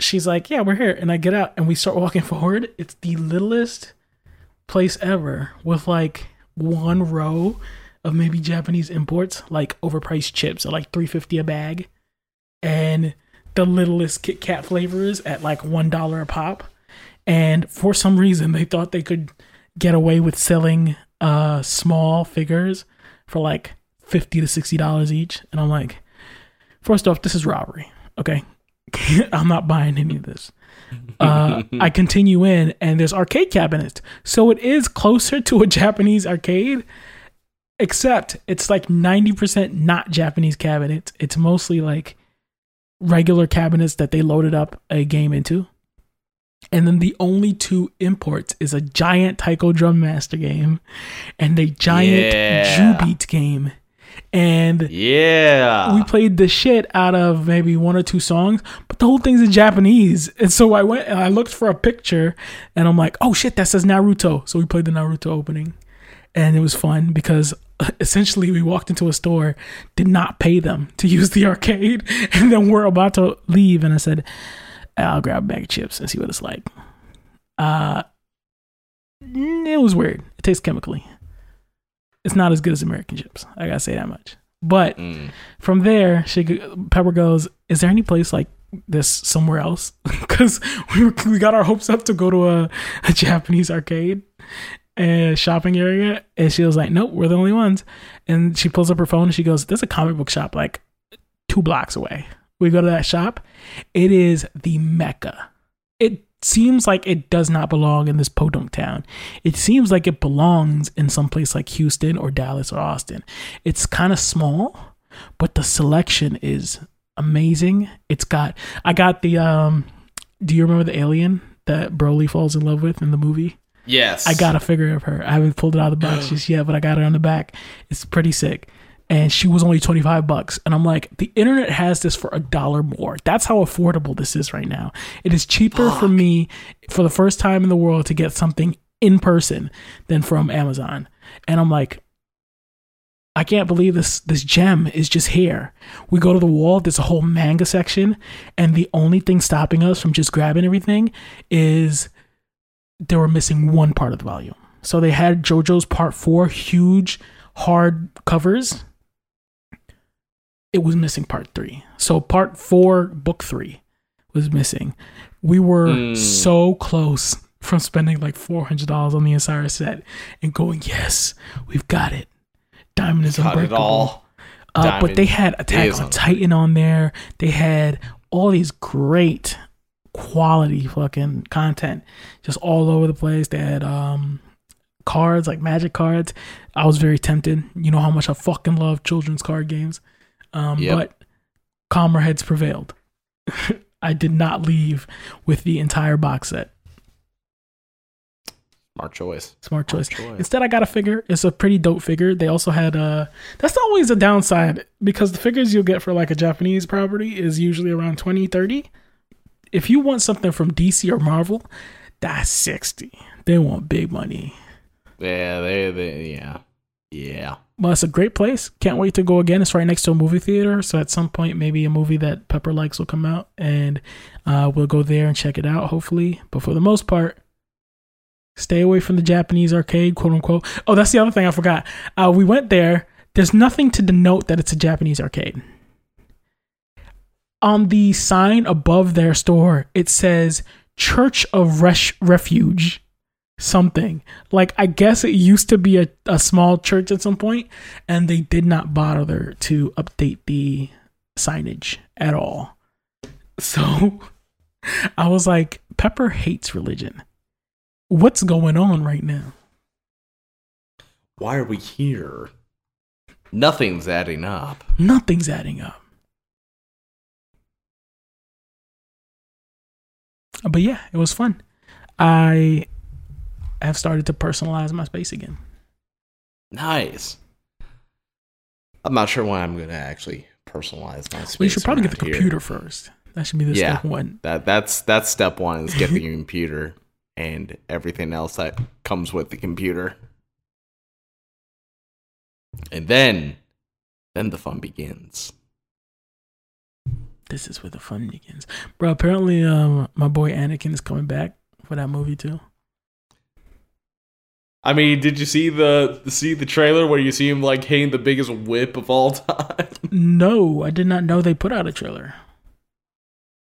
she's like, yeah, we're here. And I get out and we start walking forward. It's the littlest place ever with like one row of maybe Japanese imports, like overpriced chips at like 350 a bag. And the littlest Kit Kat flavors at like $1 a pop and for some reason they thought they could get away with selling uh small figures for like 50 to 60 dollars each. And i'm like first off this is robbery. Okay. I'm not buying any of this. Uh i continue in and there's arcade cabinets. So it is closer to a japanese arcade except it's like 90% not japanese cabinets. It's mostly like regular cabinets that they loaded up a game into. And then the only two imports is a giant Taiko Drum Master game and a giant Yeah. Jubeat game. And Yeah. we played the shit out of maybe one or two songs, but the whole thing's in Japanese. And so I went and I looked for a picture and I'm like, oh shit, that says Naruto. So we played the Naruto opening. And it was fun because essentially we walked into a store, did not pay them to use the arcade, and then we're about to leave. And I said, I'll grab a bag of chips and see what it's like. Uh, it was weird. It tastes chemically. It's not as good as American chips. I gotta say that much. But Mm. from there, she Pepper goes, "Is there any place like this somewhere else?" Because we were, we got our hopes up to go to a, a Japanese arcade and shopping area, and she was like, "Nope, we're the only ones." And she pulls up her phone and she goes, "There's a comic book shop like two blocks away." We go to that shop. It is the mecca. It seems like it does not belong in this podunk town. It seems like it belongs in some place like Houston or Dallas or Austin. It's kind of small, but the selection is amazing. It's got I got the um do you remember the alien that Broly falls in love with in the movie? Yes. I got a figure of her. I haven't pulled it out of the box just yet, but I got it on the back. It's pretty sick. And she was only 25 bucks. And I'm like, the internet has this for a dollar more. That's how affordable this is right now. It is cheaper for me for the first time in the world to get something in person than from Amazon. And I'm like, I can't believe this this gem is just here. We go to the wall, there's a whole manga section, and the only thing stopping us from just grabbing everything is they were missing one part of the volume. So they had JoJo's Part 4 huge hard covers. It was missing part 3. So part 4 book 3 was missing. We were Mm. so close from spending like $400 on the entire set and going, "Yes, we've got it. Diamond is Got it unbreakable." all. Uh, but they had Attack on on- Titan on there. They had all these great quality fucking content just all over the place. They had um cards like magic cards. I was very tempted. You know how much I fucking love children's card games. Um Yep. but calmer heads prevailed. I did not leave with the entire box set. Smart choice. Smart choice. choice. Instead, I got a figure. It's a pretty dope figure. They also had a. that's always a downside because the figures you'll get for like a Japanese property is usually around 20, 30. If you want something from DC or Marvel, that's 60. They want big money. Yeah, they, they, yeah. Yeah. Well, it's a great place. Can't wait to go again. It's right next to a movie theater, so at some point, maybe a movie that Pepper likes will come out, and uh, we'll go there and check it out. Hopefully, but for the most part, stay away from the Japanese arcade, quote unquote. Oh, that's the other thing I forgot. Uh, we went there. There's nothing to denote that it's a Japanese arcade. On the sign above their store, it says Church of Res- Refuge something. Like I guess it used to be a, a small church at some point, and they did not bother to update the signage at all. So I was like, Pepper hates religion. What's going on right now? Why are we here? Nothing's adding up. Nothing's adding up. But yeah, it was fun. I have started to personalize my space again. Nice. I'm not sure when I'm gonna actually personalize my space. You should probably get the around here. computer first. That should be the Yeah. step one. That that's that's step one is get the computer and everything else that comes with the computer. And then then the fun begins. This is where the fun begins, bro. Apparently, um, my boy Anakin is coming back for that movie too. I mean, did you see the see the trailer where you see him like hitting the biggest whip of all time? No, I did not know they put out a trailer.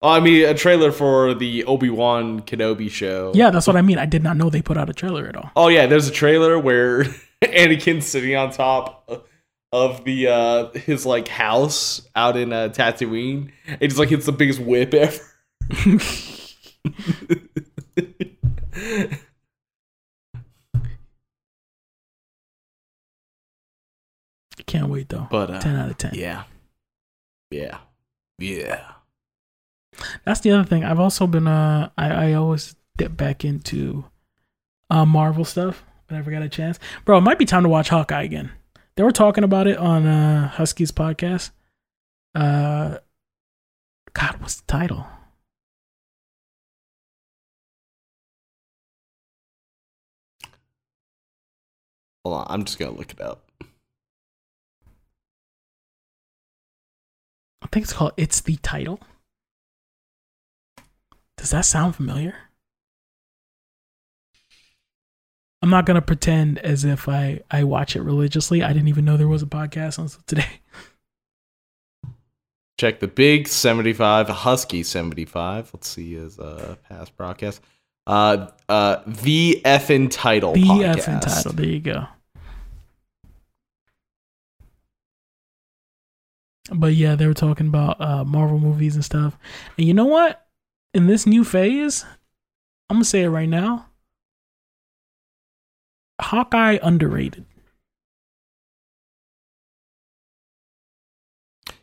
Oh, I mean, a trailer for the Obi Wan Kenobi show. Yeah, that's what I mean. I did not know they put out a trailer at all. Oh yeah, there's a trailer where Anakin's sitting on top of the uh his like house out in uh, Tatooine. It just like hits the biggest whip ever. Can't wait though. but uh, ten out of ten. yeah, yeah, yeah. That's the other thing. I've also been uh I, I always dip back into uh Marvel stuff whenever I got a chance. Bro, it might be time to watch Hawkeye again. They were talking about it on uh Husky's podcast. Uh God, what's the title? Hold on, I'm just gonna look it up. I think it's called It's the Title. Does that sound familiar? I'm not gonna pretend as if I I watch it religiously. I didn't even know there was a podcast until today. Check the big 75, Husky 75. Let's see his uh, past broadcast. Uh, uh, the effing title. The podcast. effing title. There you go. But yeah, they were talking about uh, Marvel movies and stuff. And you know what? In this new phase, I'm gonna say it right now. Hawkeye underrated.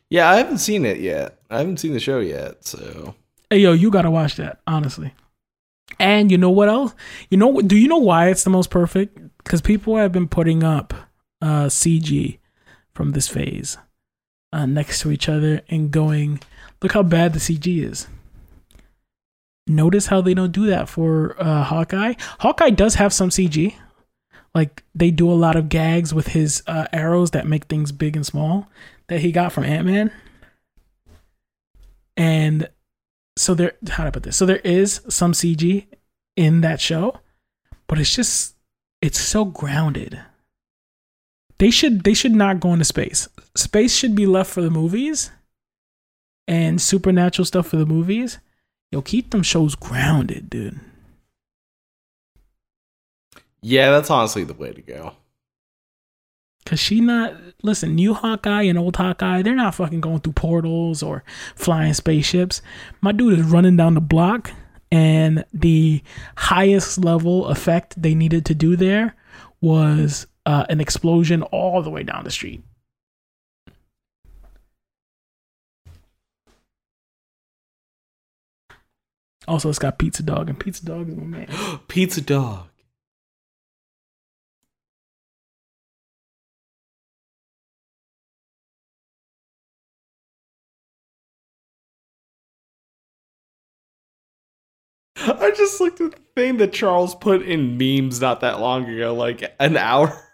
Yeah, I haven't seen it yet. I haven't seen the show yet, so Hey yo, you gotta watch that, honestly. And you know what else? You know do you know why it's the most perfect? Because people have been putting up uh CG from this phase uh, next to each other and going, look how bad the CG is. Notice how they don't do that for uh, Hawkeye. Hawkeye does have some CG. Like they do a lot of gags with his uh, arrows that make things big and small that he got from Ant Man. And so there how I put this? So there is some CG in that show, but it's just it's so grounded. They should they should not go into space. Space should be left for the movies and supernatural stuff for the movies. Yo, keep them shows grounded, dude. yeah, that's honestly the way to go. Cause she not listen, new Hawkeye and old Hawkeye, they're not fucking going through portals or flying spaceships. My dude is running down the block, and the highest level effect they needed to do there was uh, an explosion all the way down the street. Also, it's got Pizza Dog, and Pizza Dog is my man. Pizza dog. I just looked at the thing that Charles put in memes not that long ago, like an hour.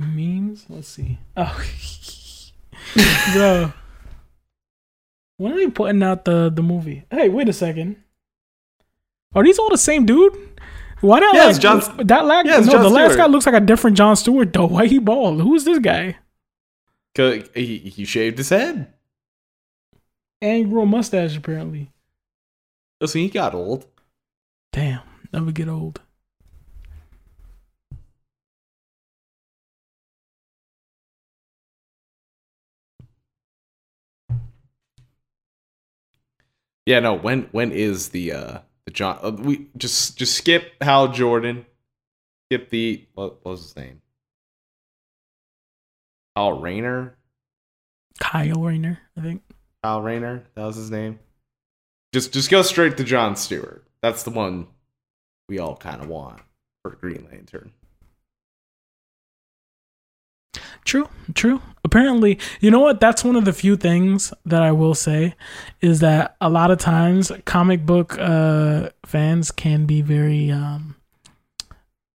In memes, let's see. Oh, bro. When are they putting out the the movie? Hey, wait a second. Are these all the same dude? Why that Yeah, like Jon- that last Yeah, no, Jon the last Stewart. guy looks like a different John Stewart though. Why he bald? Who is this guy? 'Cause he, he shaved his head. And grew a mustache apparently. Oh, so he got old. Damn, never get old. Yeah, no. When when is the uh the John? Uh, we just just skip Hal Jordan. Skip the what, what was his name? Hal Rayner. Kyle Rayner, I think. Hal Rayner. That was his name. Just just go straight to John Stewart. That's the one we all kind of want for Green Lantern. True, true. Apparently, you know what? That's one of the few things that I will say is that a lot of times comic book uh, fans can be very, um,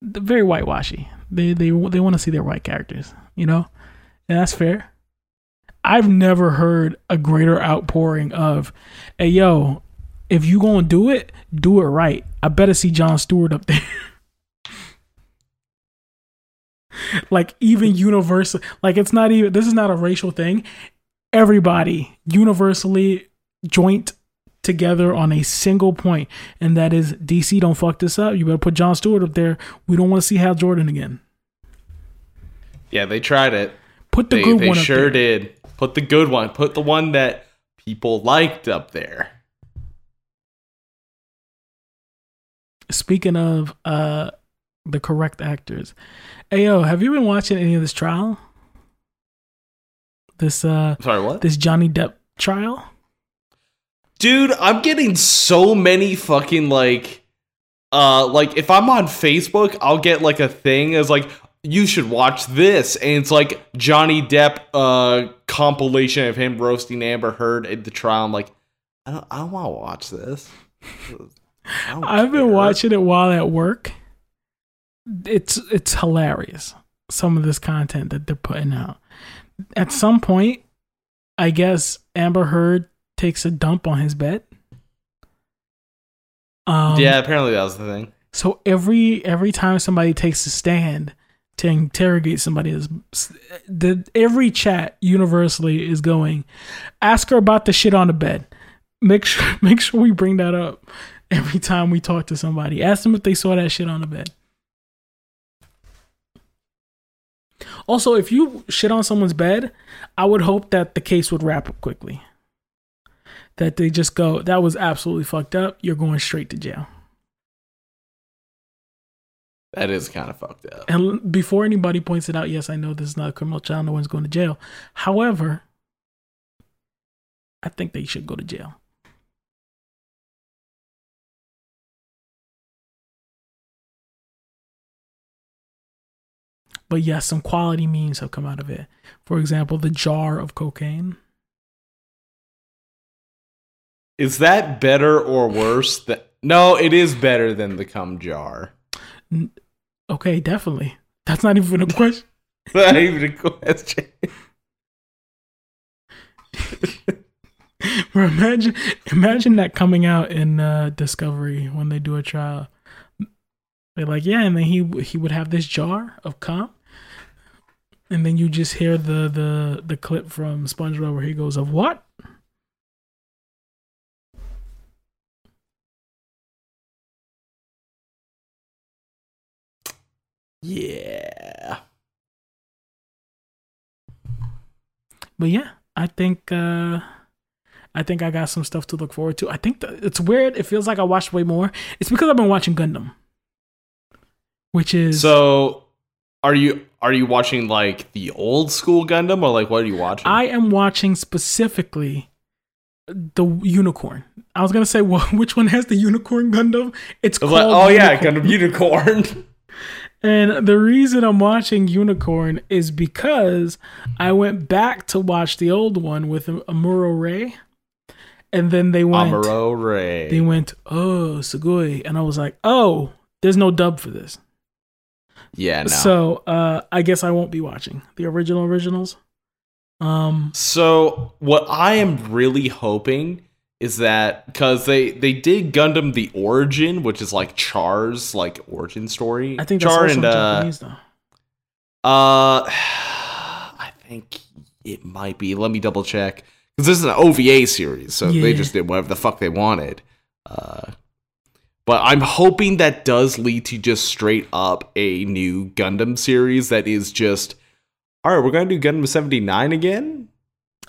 very whitewashy. They they they want to see their white characters, you know, and that's fair. I've never heard a greater outpouring of, "Hey, yo, if you gonna do it, do it right." I better see John Stewart up there. like even universal like it's not even this is not a racial thing everybody universally joint together on a single point and that is dc don't fuck this up you better put john stewart up there we don't want to see hal jordan again Yeah, they tried it. put the They good they one up sure did. Put the good one. Put the one that people liked up there. speaking of uh the correct actors ayo have you been watching any of this trial this uh Sorry, what? this johnny depp trial Dude, I'm getting so many fucking like uh like if I'm on Facebook, I'll get like a thing as like you should watch this and it's like Johnny Depp uh compilation of him roasting Amber Heard at the trial. I'm like I don't I don't want to watch this. I've been watching it while at work. It's it's hilarious. Some of this content that they're putting out. At some point, I guess Amber Heard takes a dump on his bed. Um, Yeah, apparently that was the thing. So every every time somebody takes a stand to interrogate somebody, is the every chat universally is going, ask her about the shit on the bed. Make sure make sure we bring that up every time we talk to somebody. Ask them if they saw that shit on the bed. Also, if you shit on someone's bed, I would hope that the case would wrap up quickly. That they just go, that was absolutely fucked up. You're going straight to jail. That is kind of fucked up. And before anybody points it out, yes, I know this is not a criminal child. No one's going to jail. However, I think they should go to jail. But yes, some quality memes have come out of it. For example, the jar of cocaine. Is that better or worse? That no, it is better than the cum jar. Okay, definitely. That's not even a question. Not even a question. Imagine, imagine that coming out in uh, Discovery when they do a trial. They're like, yeah, and then he he would have this jar of cum, and then you just hear the the the clip from SpongeBob where he goes, "Of what?" Yeah. But yeah, I think uh I think I got some stuff to look forward to. I think it's weird. It feels like I watched way more. It's because I've been watching Gundam, which is So, are you are you watching like the old school Gundam or like what are you watching? I am watching specifically the unicorn. I was gonna say well, which one has the unicorn Gundam. It's called like, oh yeah. Gundam Unicorn. And the reason I'm watching Unicorn is because I went back to watch the old one with Amuro Ray, and then they went. Amuro Ray. They went, oh, Sugoi. And I was like, oh, there's no dub for this. Yeah, no. So uh, I guess I won't be watching the original originals. Um, So what I am really hoping is that because they they did Gundam the Origin, which is like Char's like origin story. I think Char also and uh, though. uh, I think it might be. Let me double check because this is an OVA series, so they just did whatever the fuck they wanted. Uh, but I'm hoping that does lead to just straight up a new Gundam series that is just. All right, we're gonna do Gundam 79 again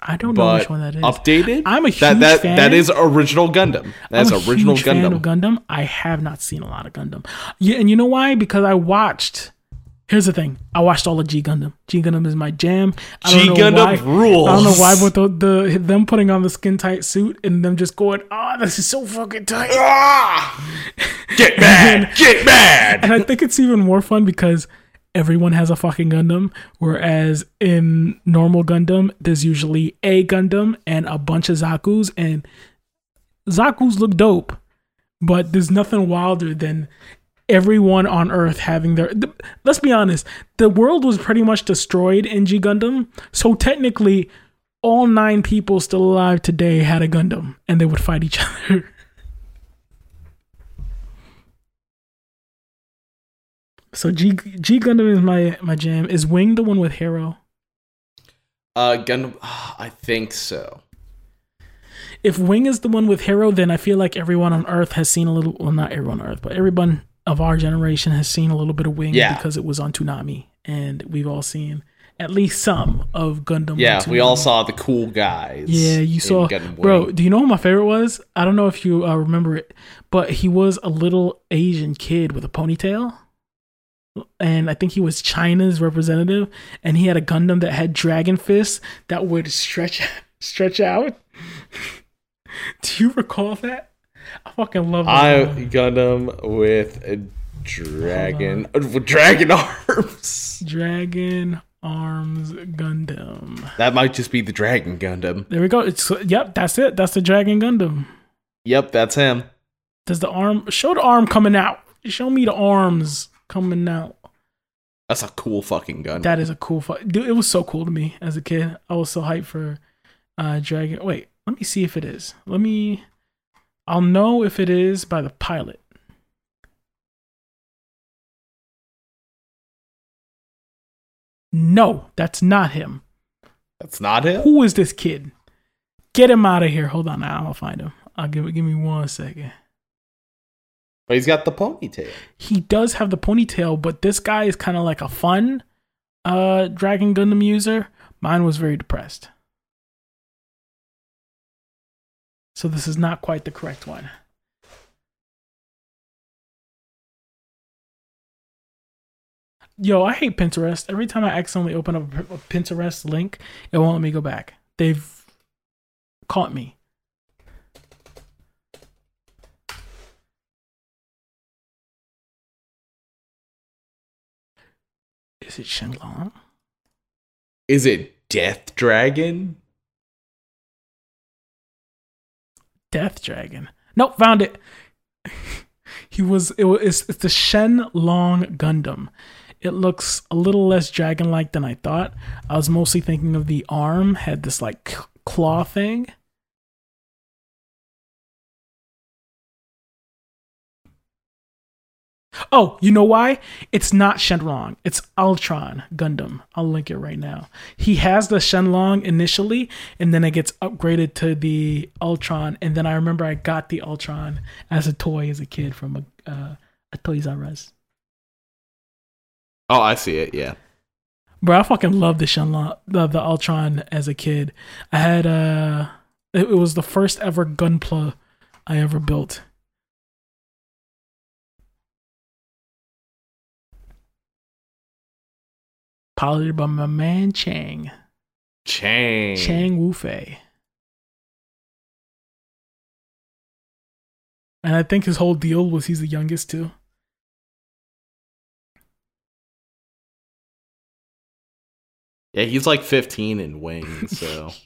I don't know which one that is. updated. I'm a huge that that fan. that is original Gundam. That's I'm a original huge fan Gundam. of Gundam. I have not seen a lot of Gundam. Yeah, and you know why? Because I watched. Here's the thing. I watched all of G Gundam. G Gundam is my jam. I G don't know why. Gundam rules. I don't know why, but the, the them putting on the skin tight suit and them just going, "Oh, this is so fucking tight." Ah! Get mad! Get mad! And I think it's even more fun because everyone has a fucking Gundam, whereas in normal Gundam, there's usually a Gundam and a bunch of Zaku's, and Zaku's look dope, but there's nothing wilder than everyone on Earth having their. th- let's be honest, the world was pretty much destroyed in G Gundam, so technically, all nine people still alive today had a Gundam, and they would fight each other. So G G Gundam is my my jam. Is Wing the one with Heero? Uh, Gundam. I think so. If Wing is the one with Heero, then I feel like everyone on Earth has seen a little. Well, not everyone on Earth, but everyone of our generation has seen a little bit of Wing Yeah. because it was on Toonami, and we've all seen at least some of Gundam. Yeah, we all saw the cool guys. Yeah, you saw, bro. Do you know who my favorite was? I don't know if you uh, remember it, but he was a little Asian kid with a ponytail, and I think he was China's representative, and he had a Gundam that had dragon fists that would stretch stretch out. Do you recall that? I fucking love that. I Gundam. Gundam with a dragon, with dragon arms. Dragon Arms Gundam. That might just be the Dragon Gundam. There we go. It's yep. That's it. That's the Dragon Gundam. Yep, that's him. Does the arm show the arm coming out? Show me the arms coming out. That's a cool fucking gun. That is a cool fu- dude. It was so cool to me as a kid. I was so hyped for uh Dragon. Wait, let me see if it is. Let me. I'll know if it is by the pilot. No, that's not him. that's not him. Who is this kid? Get him out of here. Hold on, I'll find him. I'll give it. Give me one second. But he's got the ponytail. he does have the ponytail, but this guy is kind of like a fun uh Dragon Gundam user. Mine was very depressed. So this is not quite the correct one. Yo, I hate Pinterest. Every time I accidentally open up a Pinterest link, it won't let me go back. They've caught me. Is it Shenlong? Is it Death Dragon? Death Dragon. Nope, found it. he was it was it's, it's the Shen Long Gundam. It looks a little less dragon like than I thought. I was mostly thinking of the arm had this like claw thing. Oh, you know why? It's not Shenlong. It's Altron Gundam. I'll link it right now. He has the Shenlong initially, and then it gets upgraded to the Altron. And then I remember I got the Altron as a toy as a kid from a, uh, a Toys R Us. Oh, I see it. Yeah. Bro, I fucking love the Shenlong, the, the Altron as a kid. I had uh, it, it was the first ever Gunpla I ever built. Piloted by my man Chang. Chang. Chang Wu-Fei. And I think his whole deal was he's the youngest too. Yeah, he's like 15 in Wing, so.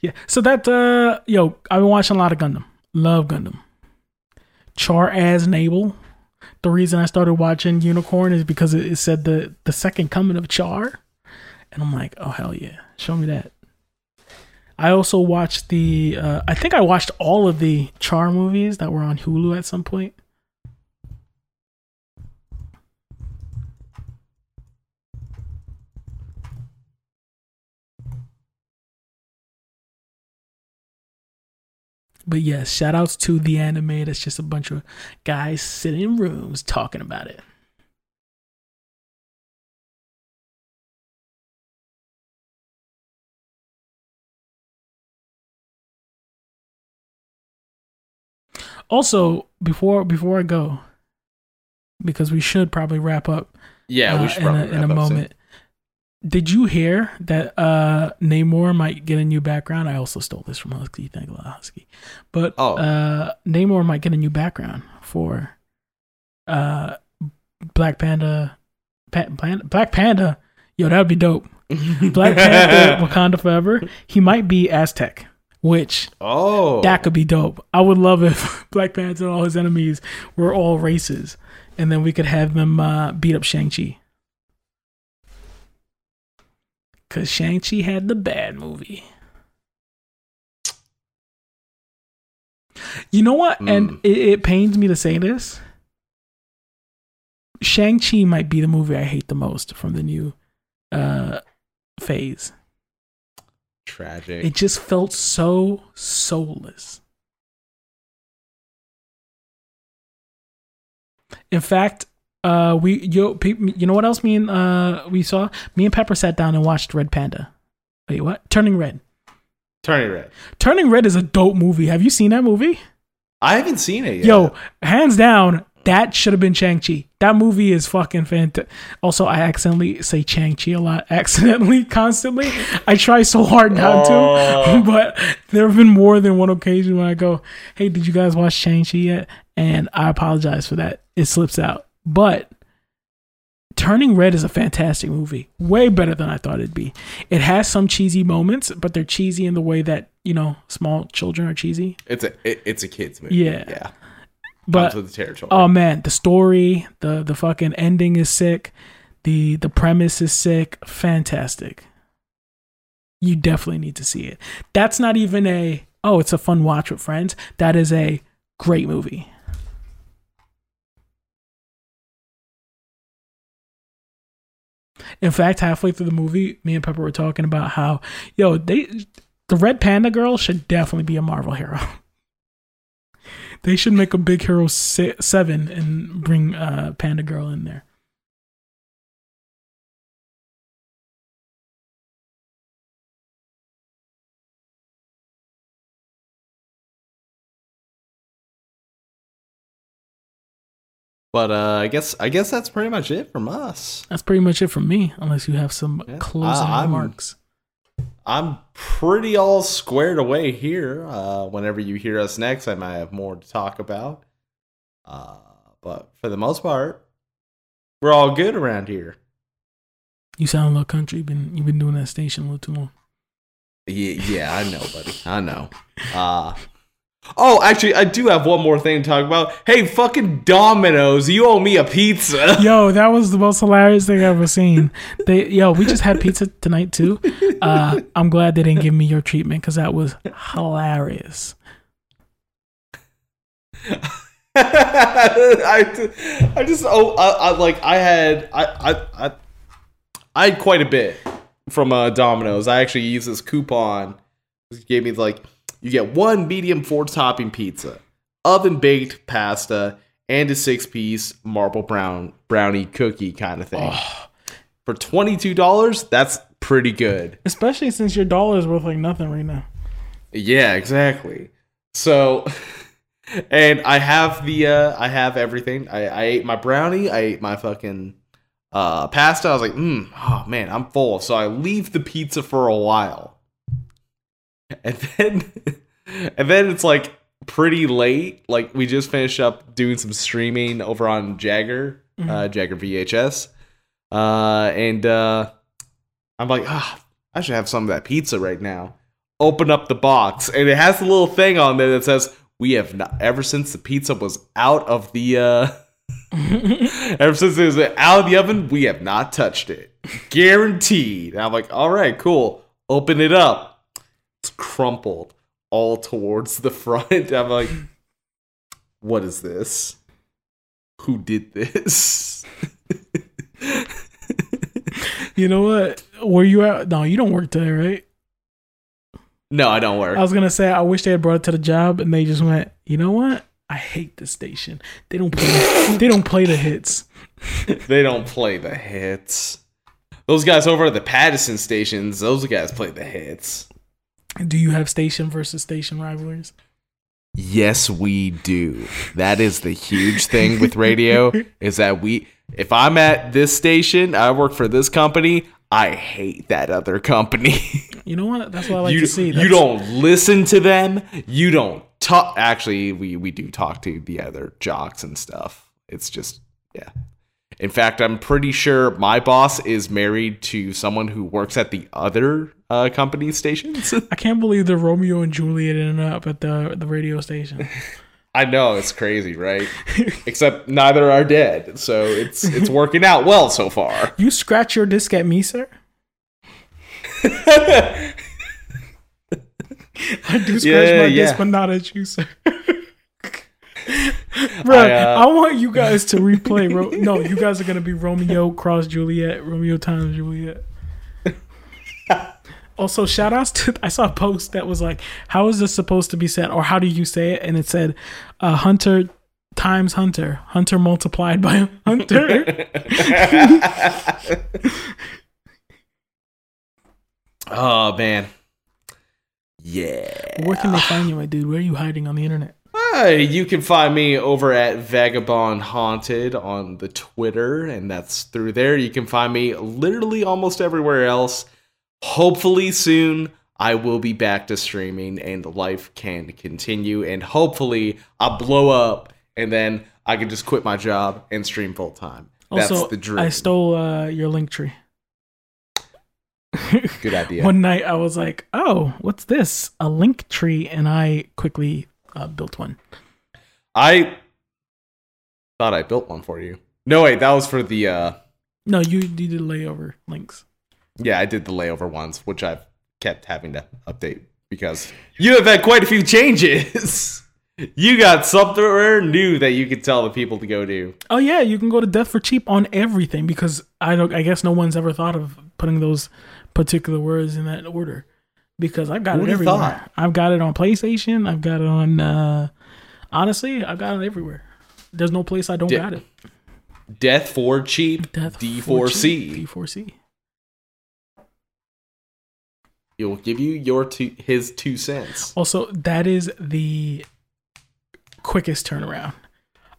Yeah. So that uh yo, I've been watching a lot of Gundam. Love Gundam. Char Aznable. The reason I started watching Unicorn is because it, said the the second coming of Char, and I'm like, oh hell yeah, show me that. I also watched the. Uh, I think I watched all of the Char movies that were on Hulu at some point. But yes, shout outs to the anime. That's just a bunch of guys sitting in rooms talking about it. Also, before before I go, because we should probably wrap up. Yeah, uh, we should in a, in a up soon. Did you hear that uh Namor might get a new background? I also stole this from Husky. Thank you, Husky. But Oh. uh Namor might get a new background for uh Black Panda, pa- Panda Black Panda. Yo, that would be dope. Black Panther, Wakanda Forever. He might be Aztec, which Oh, that could be dope. I would love if Black Panther and all his enemies were all races, and then we could have them uh, beat up Shang Chi. Cause Shang Chi had the bad movie. You know what? And Mm. it, it pains me to say this. Shang Chi might be the movie I hate the most from the new uh, phase. tragic. It just felt so soulless. In fact, uh, we yo, pe- you know what else? Me and uh, we saw. Me and Pepper sat down and watched Red Panda. Wait, what? Turning Red. Turning red. Turning Red is a dope movie. Have you seen that movie? I haven't seen it yet. Yo, hands down, that should have been Chang Chi. That movie is fucking fantastic. Also, I accidentally say Chang Chi a lot, accidentally, constantly. I try so hard not to, Oh. but there have been more than one occasion when I go, "Hey, did you guys watch Shang Chi yet?" And I apologize for that. It slips out, but. Turning Red is a fantastic movie. Way better than I thought it'd be. It has some cheesy moments, but they're cheesy in the way that, you know, small children are cheesy. it's a it, it's a kids movie. Yeah. yeah. But Comes with the territory. Oh man, the story, the the fucking ending is sick. The the premise is sick. Fantastic. You definitely need to see it. That's not even a oh, it's a fun watch with friends. That is a great movie. In fact, halfway through the movie, me and Pepper were talking about how, yo, they the Red Panda girl should definitely be a Marvel hero. they should make a Big Hero se- Seven and bring uh, Panda Girl in there. But uh, I guess I guess that's pretty much it from us. That's pretty much it from me, unless you have some Yeah. closing I- I'm- remarks. I'm pretty all squared away here. Uh, whenever you hear us next, I might have more to talk about. Uh, but for the most part, we're all good around here. You sound a little country. You've been you've been doing that station a little too long. Yeah, yeah, I know, buddy. I know. Uh Oh, actually, I do have one more thing to talk about. Hey, fucking Domino's, you owe me a pizza. Yo, that was the most hilarious thing I've ever seen. They yo, we just had pizza tonight too. Uh, I'm glad they didn't give me your treatment because that was hilarious. I, I just oh I, I like I had I, I I I had quite a bit from uh, Domino's. I actually used this coupon. It gave me like you get one medium four topping pizza, oven baked pasta, and a six piece marble brown brownie cookie kind of thing. For twenty two dollars, that's pretty good. Especially since your dollar is worth like nothing right now. Yeah, exactly. So, and I have the uh I have everything. I, I ate my brownie. I ate my fucking uh pasta. I was like, mm, oh man, I'm full. So I leave the pizza for a while, and then and then it's like pretty late. Like we just finished up doing some streaming over on Jagger, uh, Jagger VHS, uh, and uh, I'm like, ah, I should have some of that pizza right now open up the box and it has a little thing on there that says we have not ever since the pizza was out of the uh Ever since it was out of the oven, we have not touched it. Guaranteed. And I'm like, all right, cool. Open it up. Crumpled all towards the front. I'm like, what is this? Who did this? You know what? Were you out? No, you don't work today, right? no, I don't work. I was gonna say I wish they had brought it to the job and they just went. You know what? I hate this station. They don't play. they don't play the hits. they don't play the hits. Those guys over at the Pattison stations, those guys play the hits. Do you have station versus station rivalries? Yes, we do. That is the huge thing with radio is that we if I'm at this station, I work for this company, I hate that other company. You know what? That's what I like you, to see. you don't listen to them. You don't talk actually we we do talk to the other jocks and stuff. It's just yeah. In fact, I'm pretty sure my boss is married to someone who works at the other uh, company stations. I can't believe the Romeo and Juliet ended up at the the radio station. I know it's crazy, right? Except neither are dead, so it's it's working out well so far. You scratch your disc at me, sir. I do scratch Yeah, my disc, but not at you, sir. Bro, I, I, uh, want you guys to replay. Ro- no, you guys are gonna be Romeo cross Juliet, Romeo times Juliet. also, shout outs to I saw a post that was like, "How is this supposed to be said?" or "How do you say it?" And it said, uh, "Hunter times Hunter, Hunter multiplied by Hunter." oh man, yeah. Where can they find you, my dude? Where are you hiding on the internet? Uh, you can find me over at Vagabond Haunted on the Twitter, and that's through there. You can find me literally almost everywhere else. Hopefully soon I will be back to streaming and life can continue, and hopefully I'll blow up and then I can just quit my job and stream full time. That's Also, the dream. I stole uh, your link tree. Good idea. One night I was like, "Oh, what's this? A link tree?" And I quickly uh, built one. I thought I built one for you. No, wait, that was for the uh No, you, you did layover links. Yeah, I did the layover ones, which I've kept having to update because you have had quite a few changes. you got somewhere new that you could tell the people to go to. Oh yeah, you can go to Death for Cheap on everything because I don't. I guess no one's ever thought of putting those particular words in that order because I've got Who'd it everywhere. thought? I've got it on PlayStation. I've got it on. uh Honestly, I've got it everywhere. There's no place I don't Yeah. got it. Death for cheap, Death D4C. D4C. He'll give you your two, his two cents. Also, that is the quickest turnaround.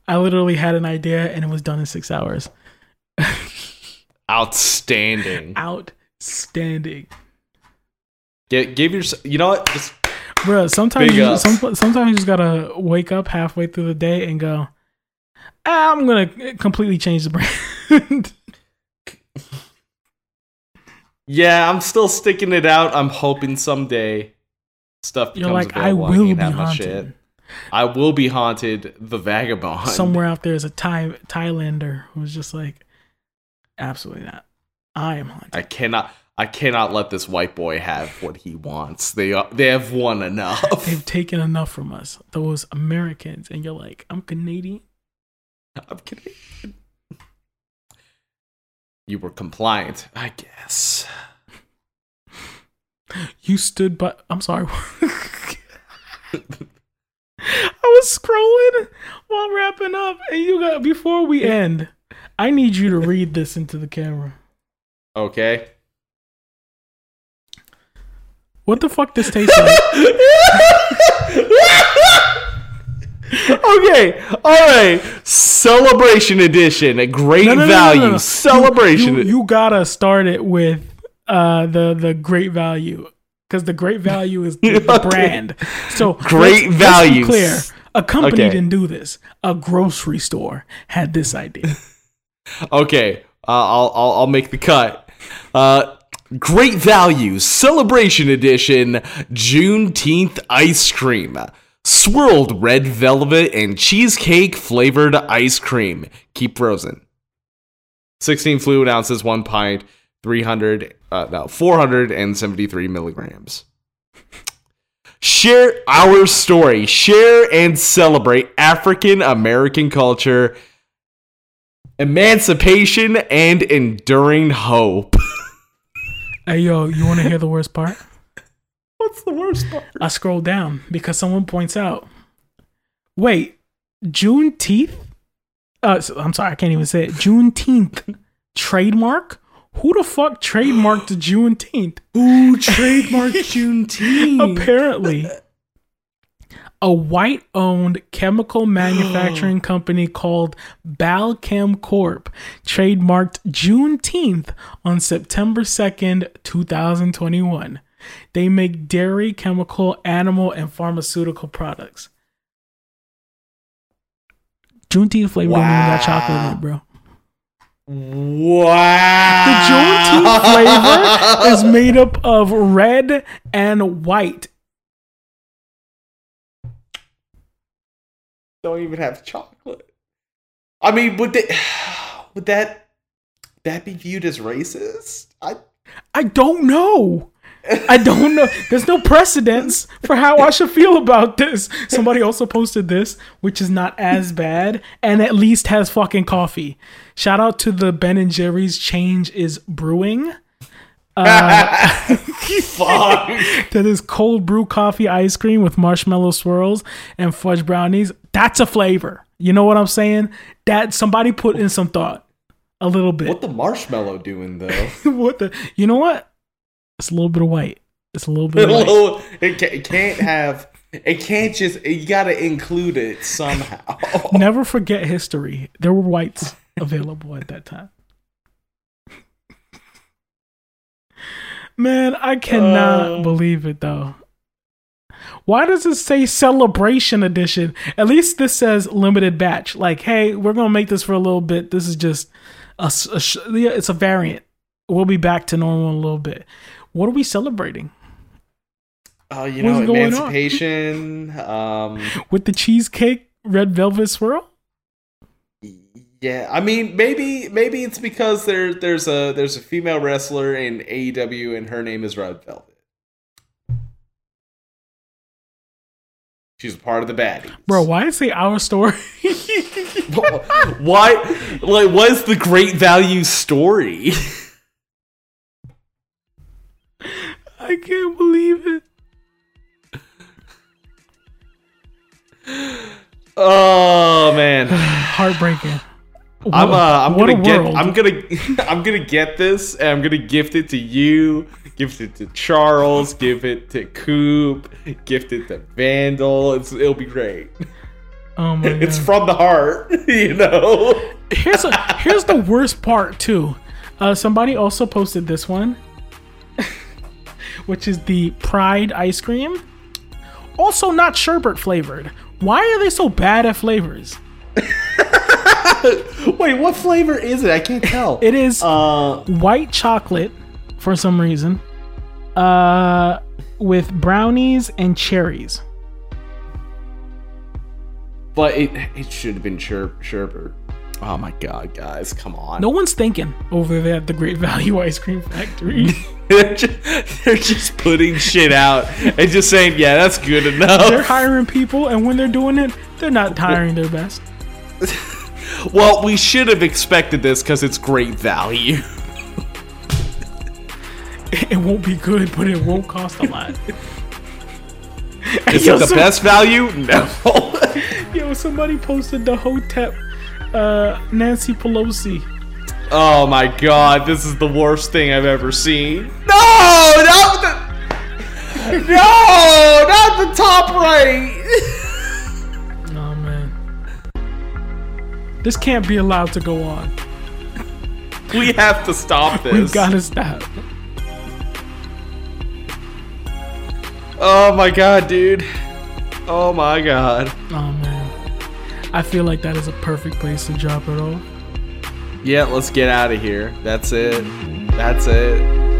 I literally had an idea and it was done in six hours. Outstanding. Outstanding, Get, give your, you know what? Just bro. Sometimes, Big you, ups. some, sometimes you just gotta wake up halfway through the day and go, "Ah, "I'm gonna completely change the brand." yeah, I'm still sticking it out. I'm hoping someday stuff becomes You're like, "I will be haunted." I will be haunted. The vagabond. Somewhere out there is a Thai Thailander who's just like, "Absolutely not. I am haunted." I cannot. I cannot let this white boy have what he wants. They are, they have won enough. They've taken enough from us, those Americans, and you're like, "I'm Canadian." I'm Canadian. You were compliant, I guess. You stood by. I'm sorry. I was scrolling while wrapping up, and you got before we end. I need you to read this into the camera. Okay. What the fuck this tastes like? okay. All right. Celebration edition. A great No, no, no, value. Celebration. You, you gotta start it with uh, the the great value because the great value is the, the Okay. brand. So Great let's- let's be values. clear, a company Okay. didn't do this. A grocery store had this idea. Okay, uh, I'll, I'll I'll make the cut. Uh, great value celebration edition Juneteenth ice cream. swirled red velvet and cheesecake flavored ice cream. Keep frozen. 16 fluid ounces, one pint, 300, uh, no, 473 milligrams. Share our story. Share and celebrate African American culture, emancipation, and enduring hope. Hey yo, you want to hear the worst part? What's the worst part? I scroll down because someone points out. Wait, Juneteenth? Uh, so- I'm sorry, I can't even say it. Juneteenth trademark? Who the fuck trademarked Juneteenth? Who trademarked Juneteenth? Apparently, a white-owned chemical manufacturing company called Balchem Corp trademarked Juneteenth on September 2nd, 2021. They make dairy, chemical, animal, and pharmaceutical products. Juneteenth flavor even got chocolate in it, bro. Wow. The Juneteenth flavor is made up of red and white. Don't even have chocolate. I mean, would they, would that that be viewed as racist? I I don't know. I don't know. There's no precedence for how I should feel about this. Somebody also posted this, which is not as bad and at least has fucking coffee. Shout out to the Ben and Jerry's Change is Brewing. Uh, fuck. that is cold brew coffee ice cream with marshmallow swirls and fudge brownies. That's a flavor. You know what I'm saying? That somebody put in some thought. A little bit. what the marshmallow doing though? what the? You know what? It's a little bit of white. It's a little bit of white. it, it can't have. It can't just. You gotta include it somehow. Never forget history. There were whites available at that time. Man, I cannot Uh. believe it though. Why does it say celebration edition? At least this says limited batch. Like, hey, we're gonna make this for a little bit. This is just a, yeah, it's a variant. We'll be back to normal in a little bit. What are we celebrating Oh, you What's know, emancipation. Um, with the cheesecake red velvet swirl? yeah, I mean, maybe maybe it's because there there's a there's a female wrestler in AEW and her name is Red Velvet. She's a part of the baddies. Bro, why say our story? Why? Like, what's the great value story? I can't believe it. oh man, Heartbreaking. I'm uh, I'm What gonna get. I'm gonna, I'm gonna get this, and I'm gonna gift it to you, gift it to Charles, give it to Coop, gift it to Vandal. It's, it'll be great. Oh my god. It's from the heart, you know. here's a, here's the worst part too. Uh, somebody also posted this one, which is the Pride ice cream. Also not sherbet flavored. Why are they so bad at flavors? Wait, what flavor is it? I can't tell. It is uh, white chocolate for some reason, uh, with brownies and cherries. but it it should have been Sher- Sherbert. Oh my god, guys, come on. No one's thinking over there at the Great Value Ice Cream Factory. they're, just, they're just putting shit out and just saying, yeah, that's good enough. they're hiring people, and when they're doing it, they're not hiring their best. Well, we should have expected this because it's great value. It won't be good, but it won't cost a lot. Is Yo, it the some- best value? No. Yo, somebody posted the Hotep uh, Nancy Pelosi. oh my god, this is the worst thing I've ever seen. No, not the. No, not the top right. This can't be allowed to go on. we have to stop this. We've got to stop. Oh my god, dude. Oh my god. Oh man, I feel like that is a perfect place to drop it off. Yeah, let's get out of here. That's it. That's it.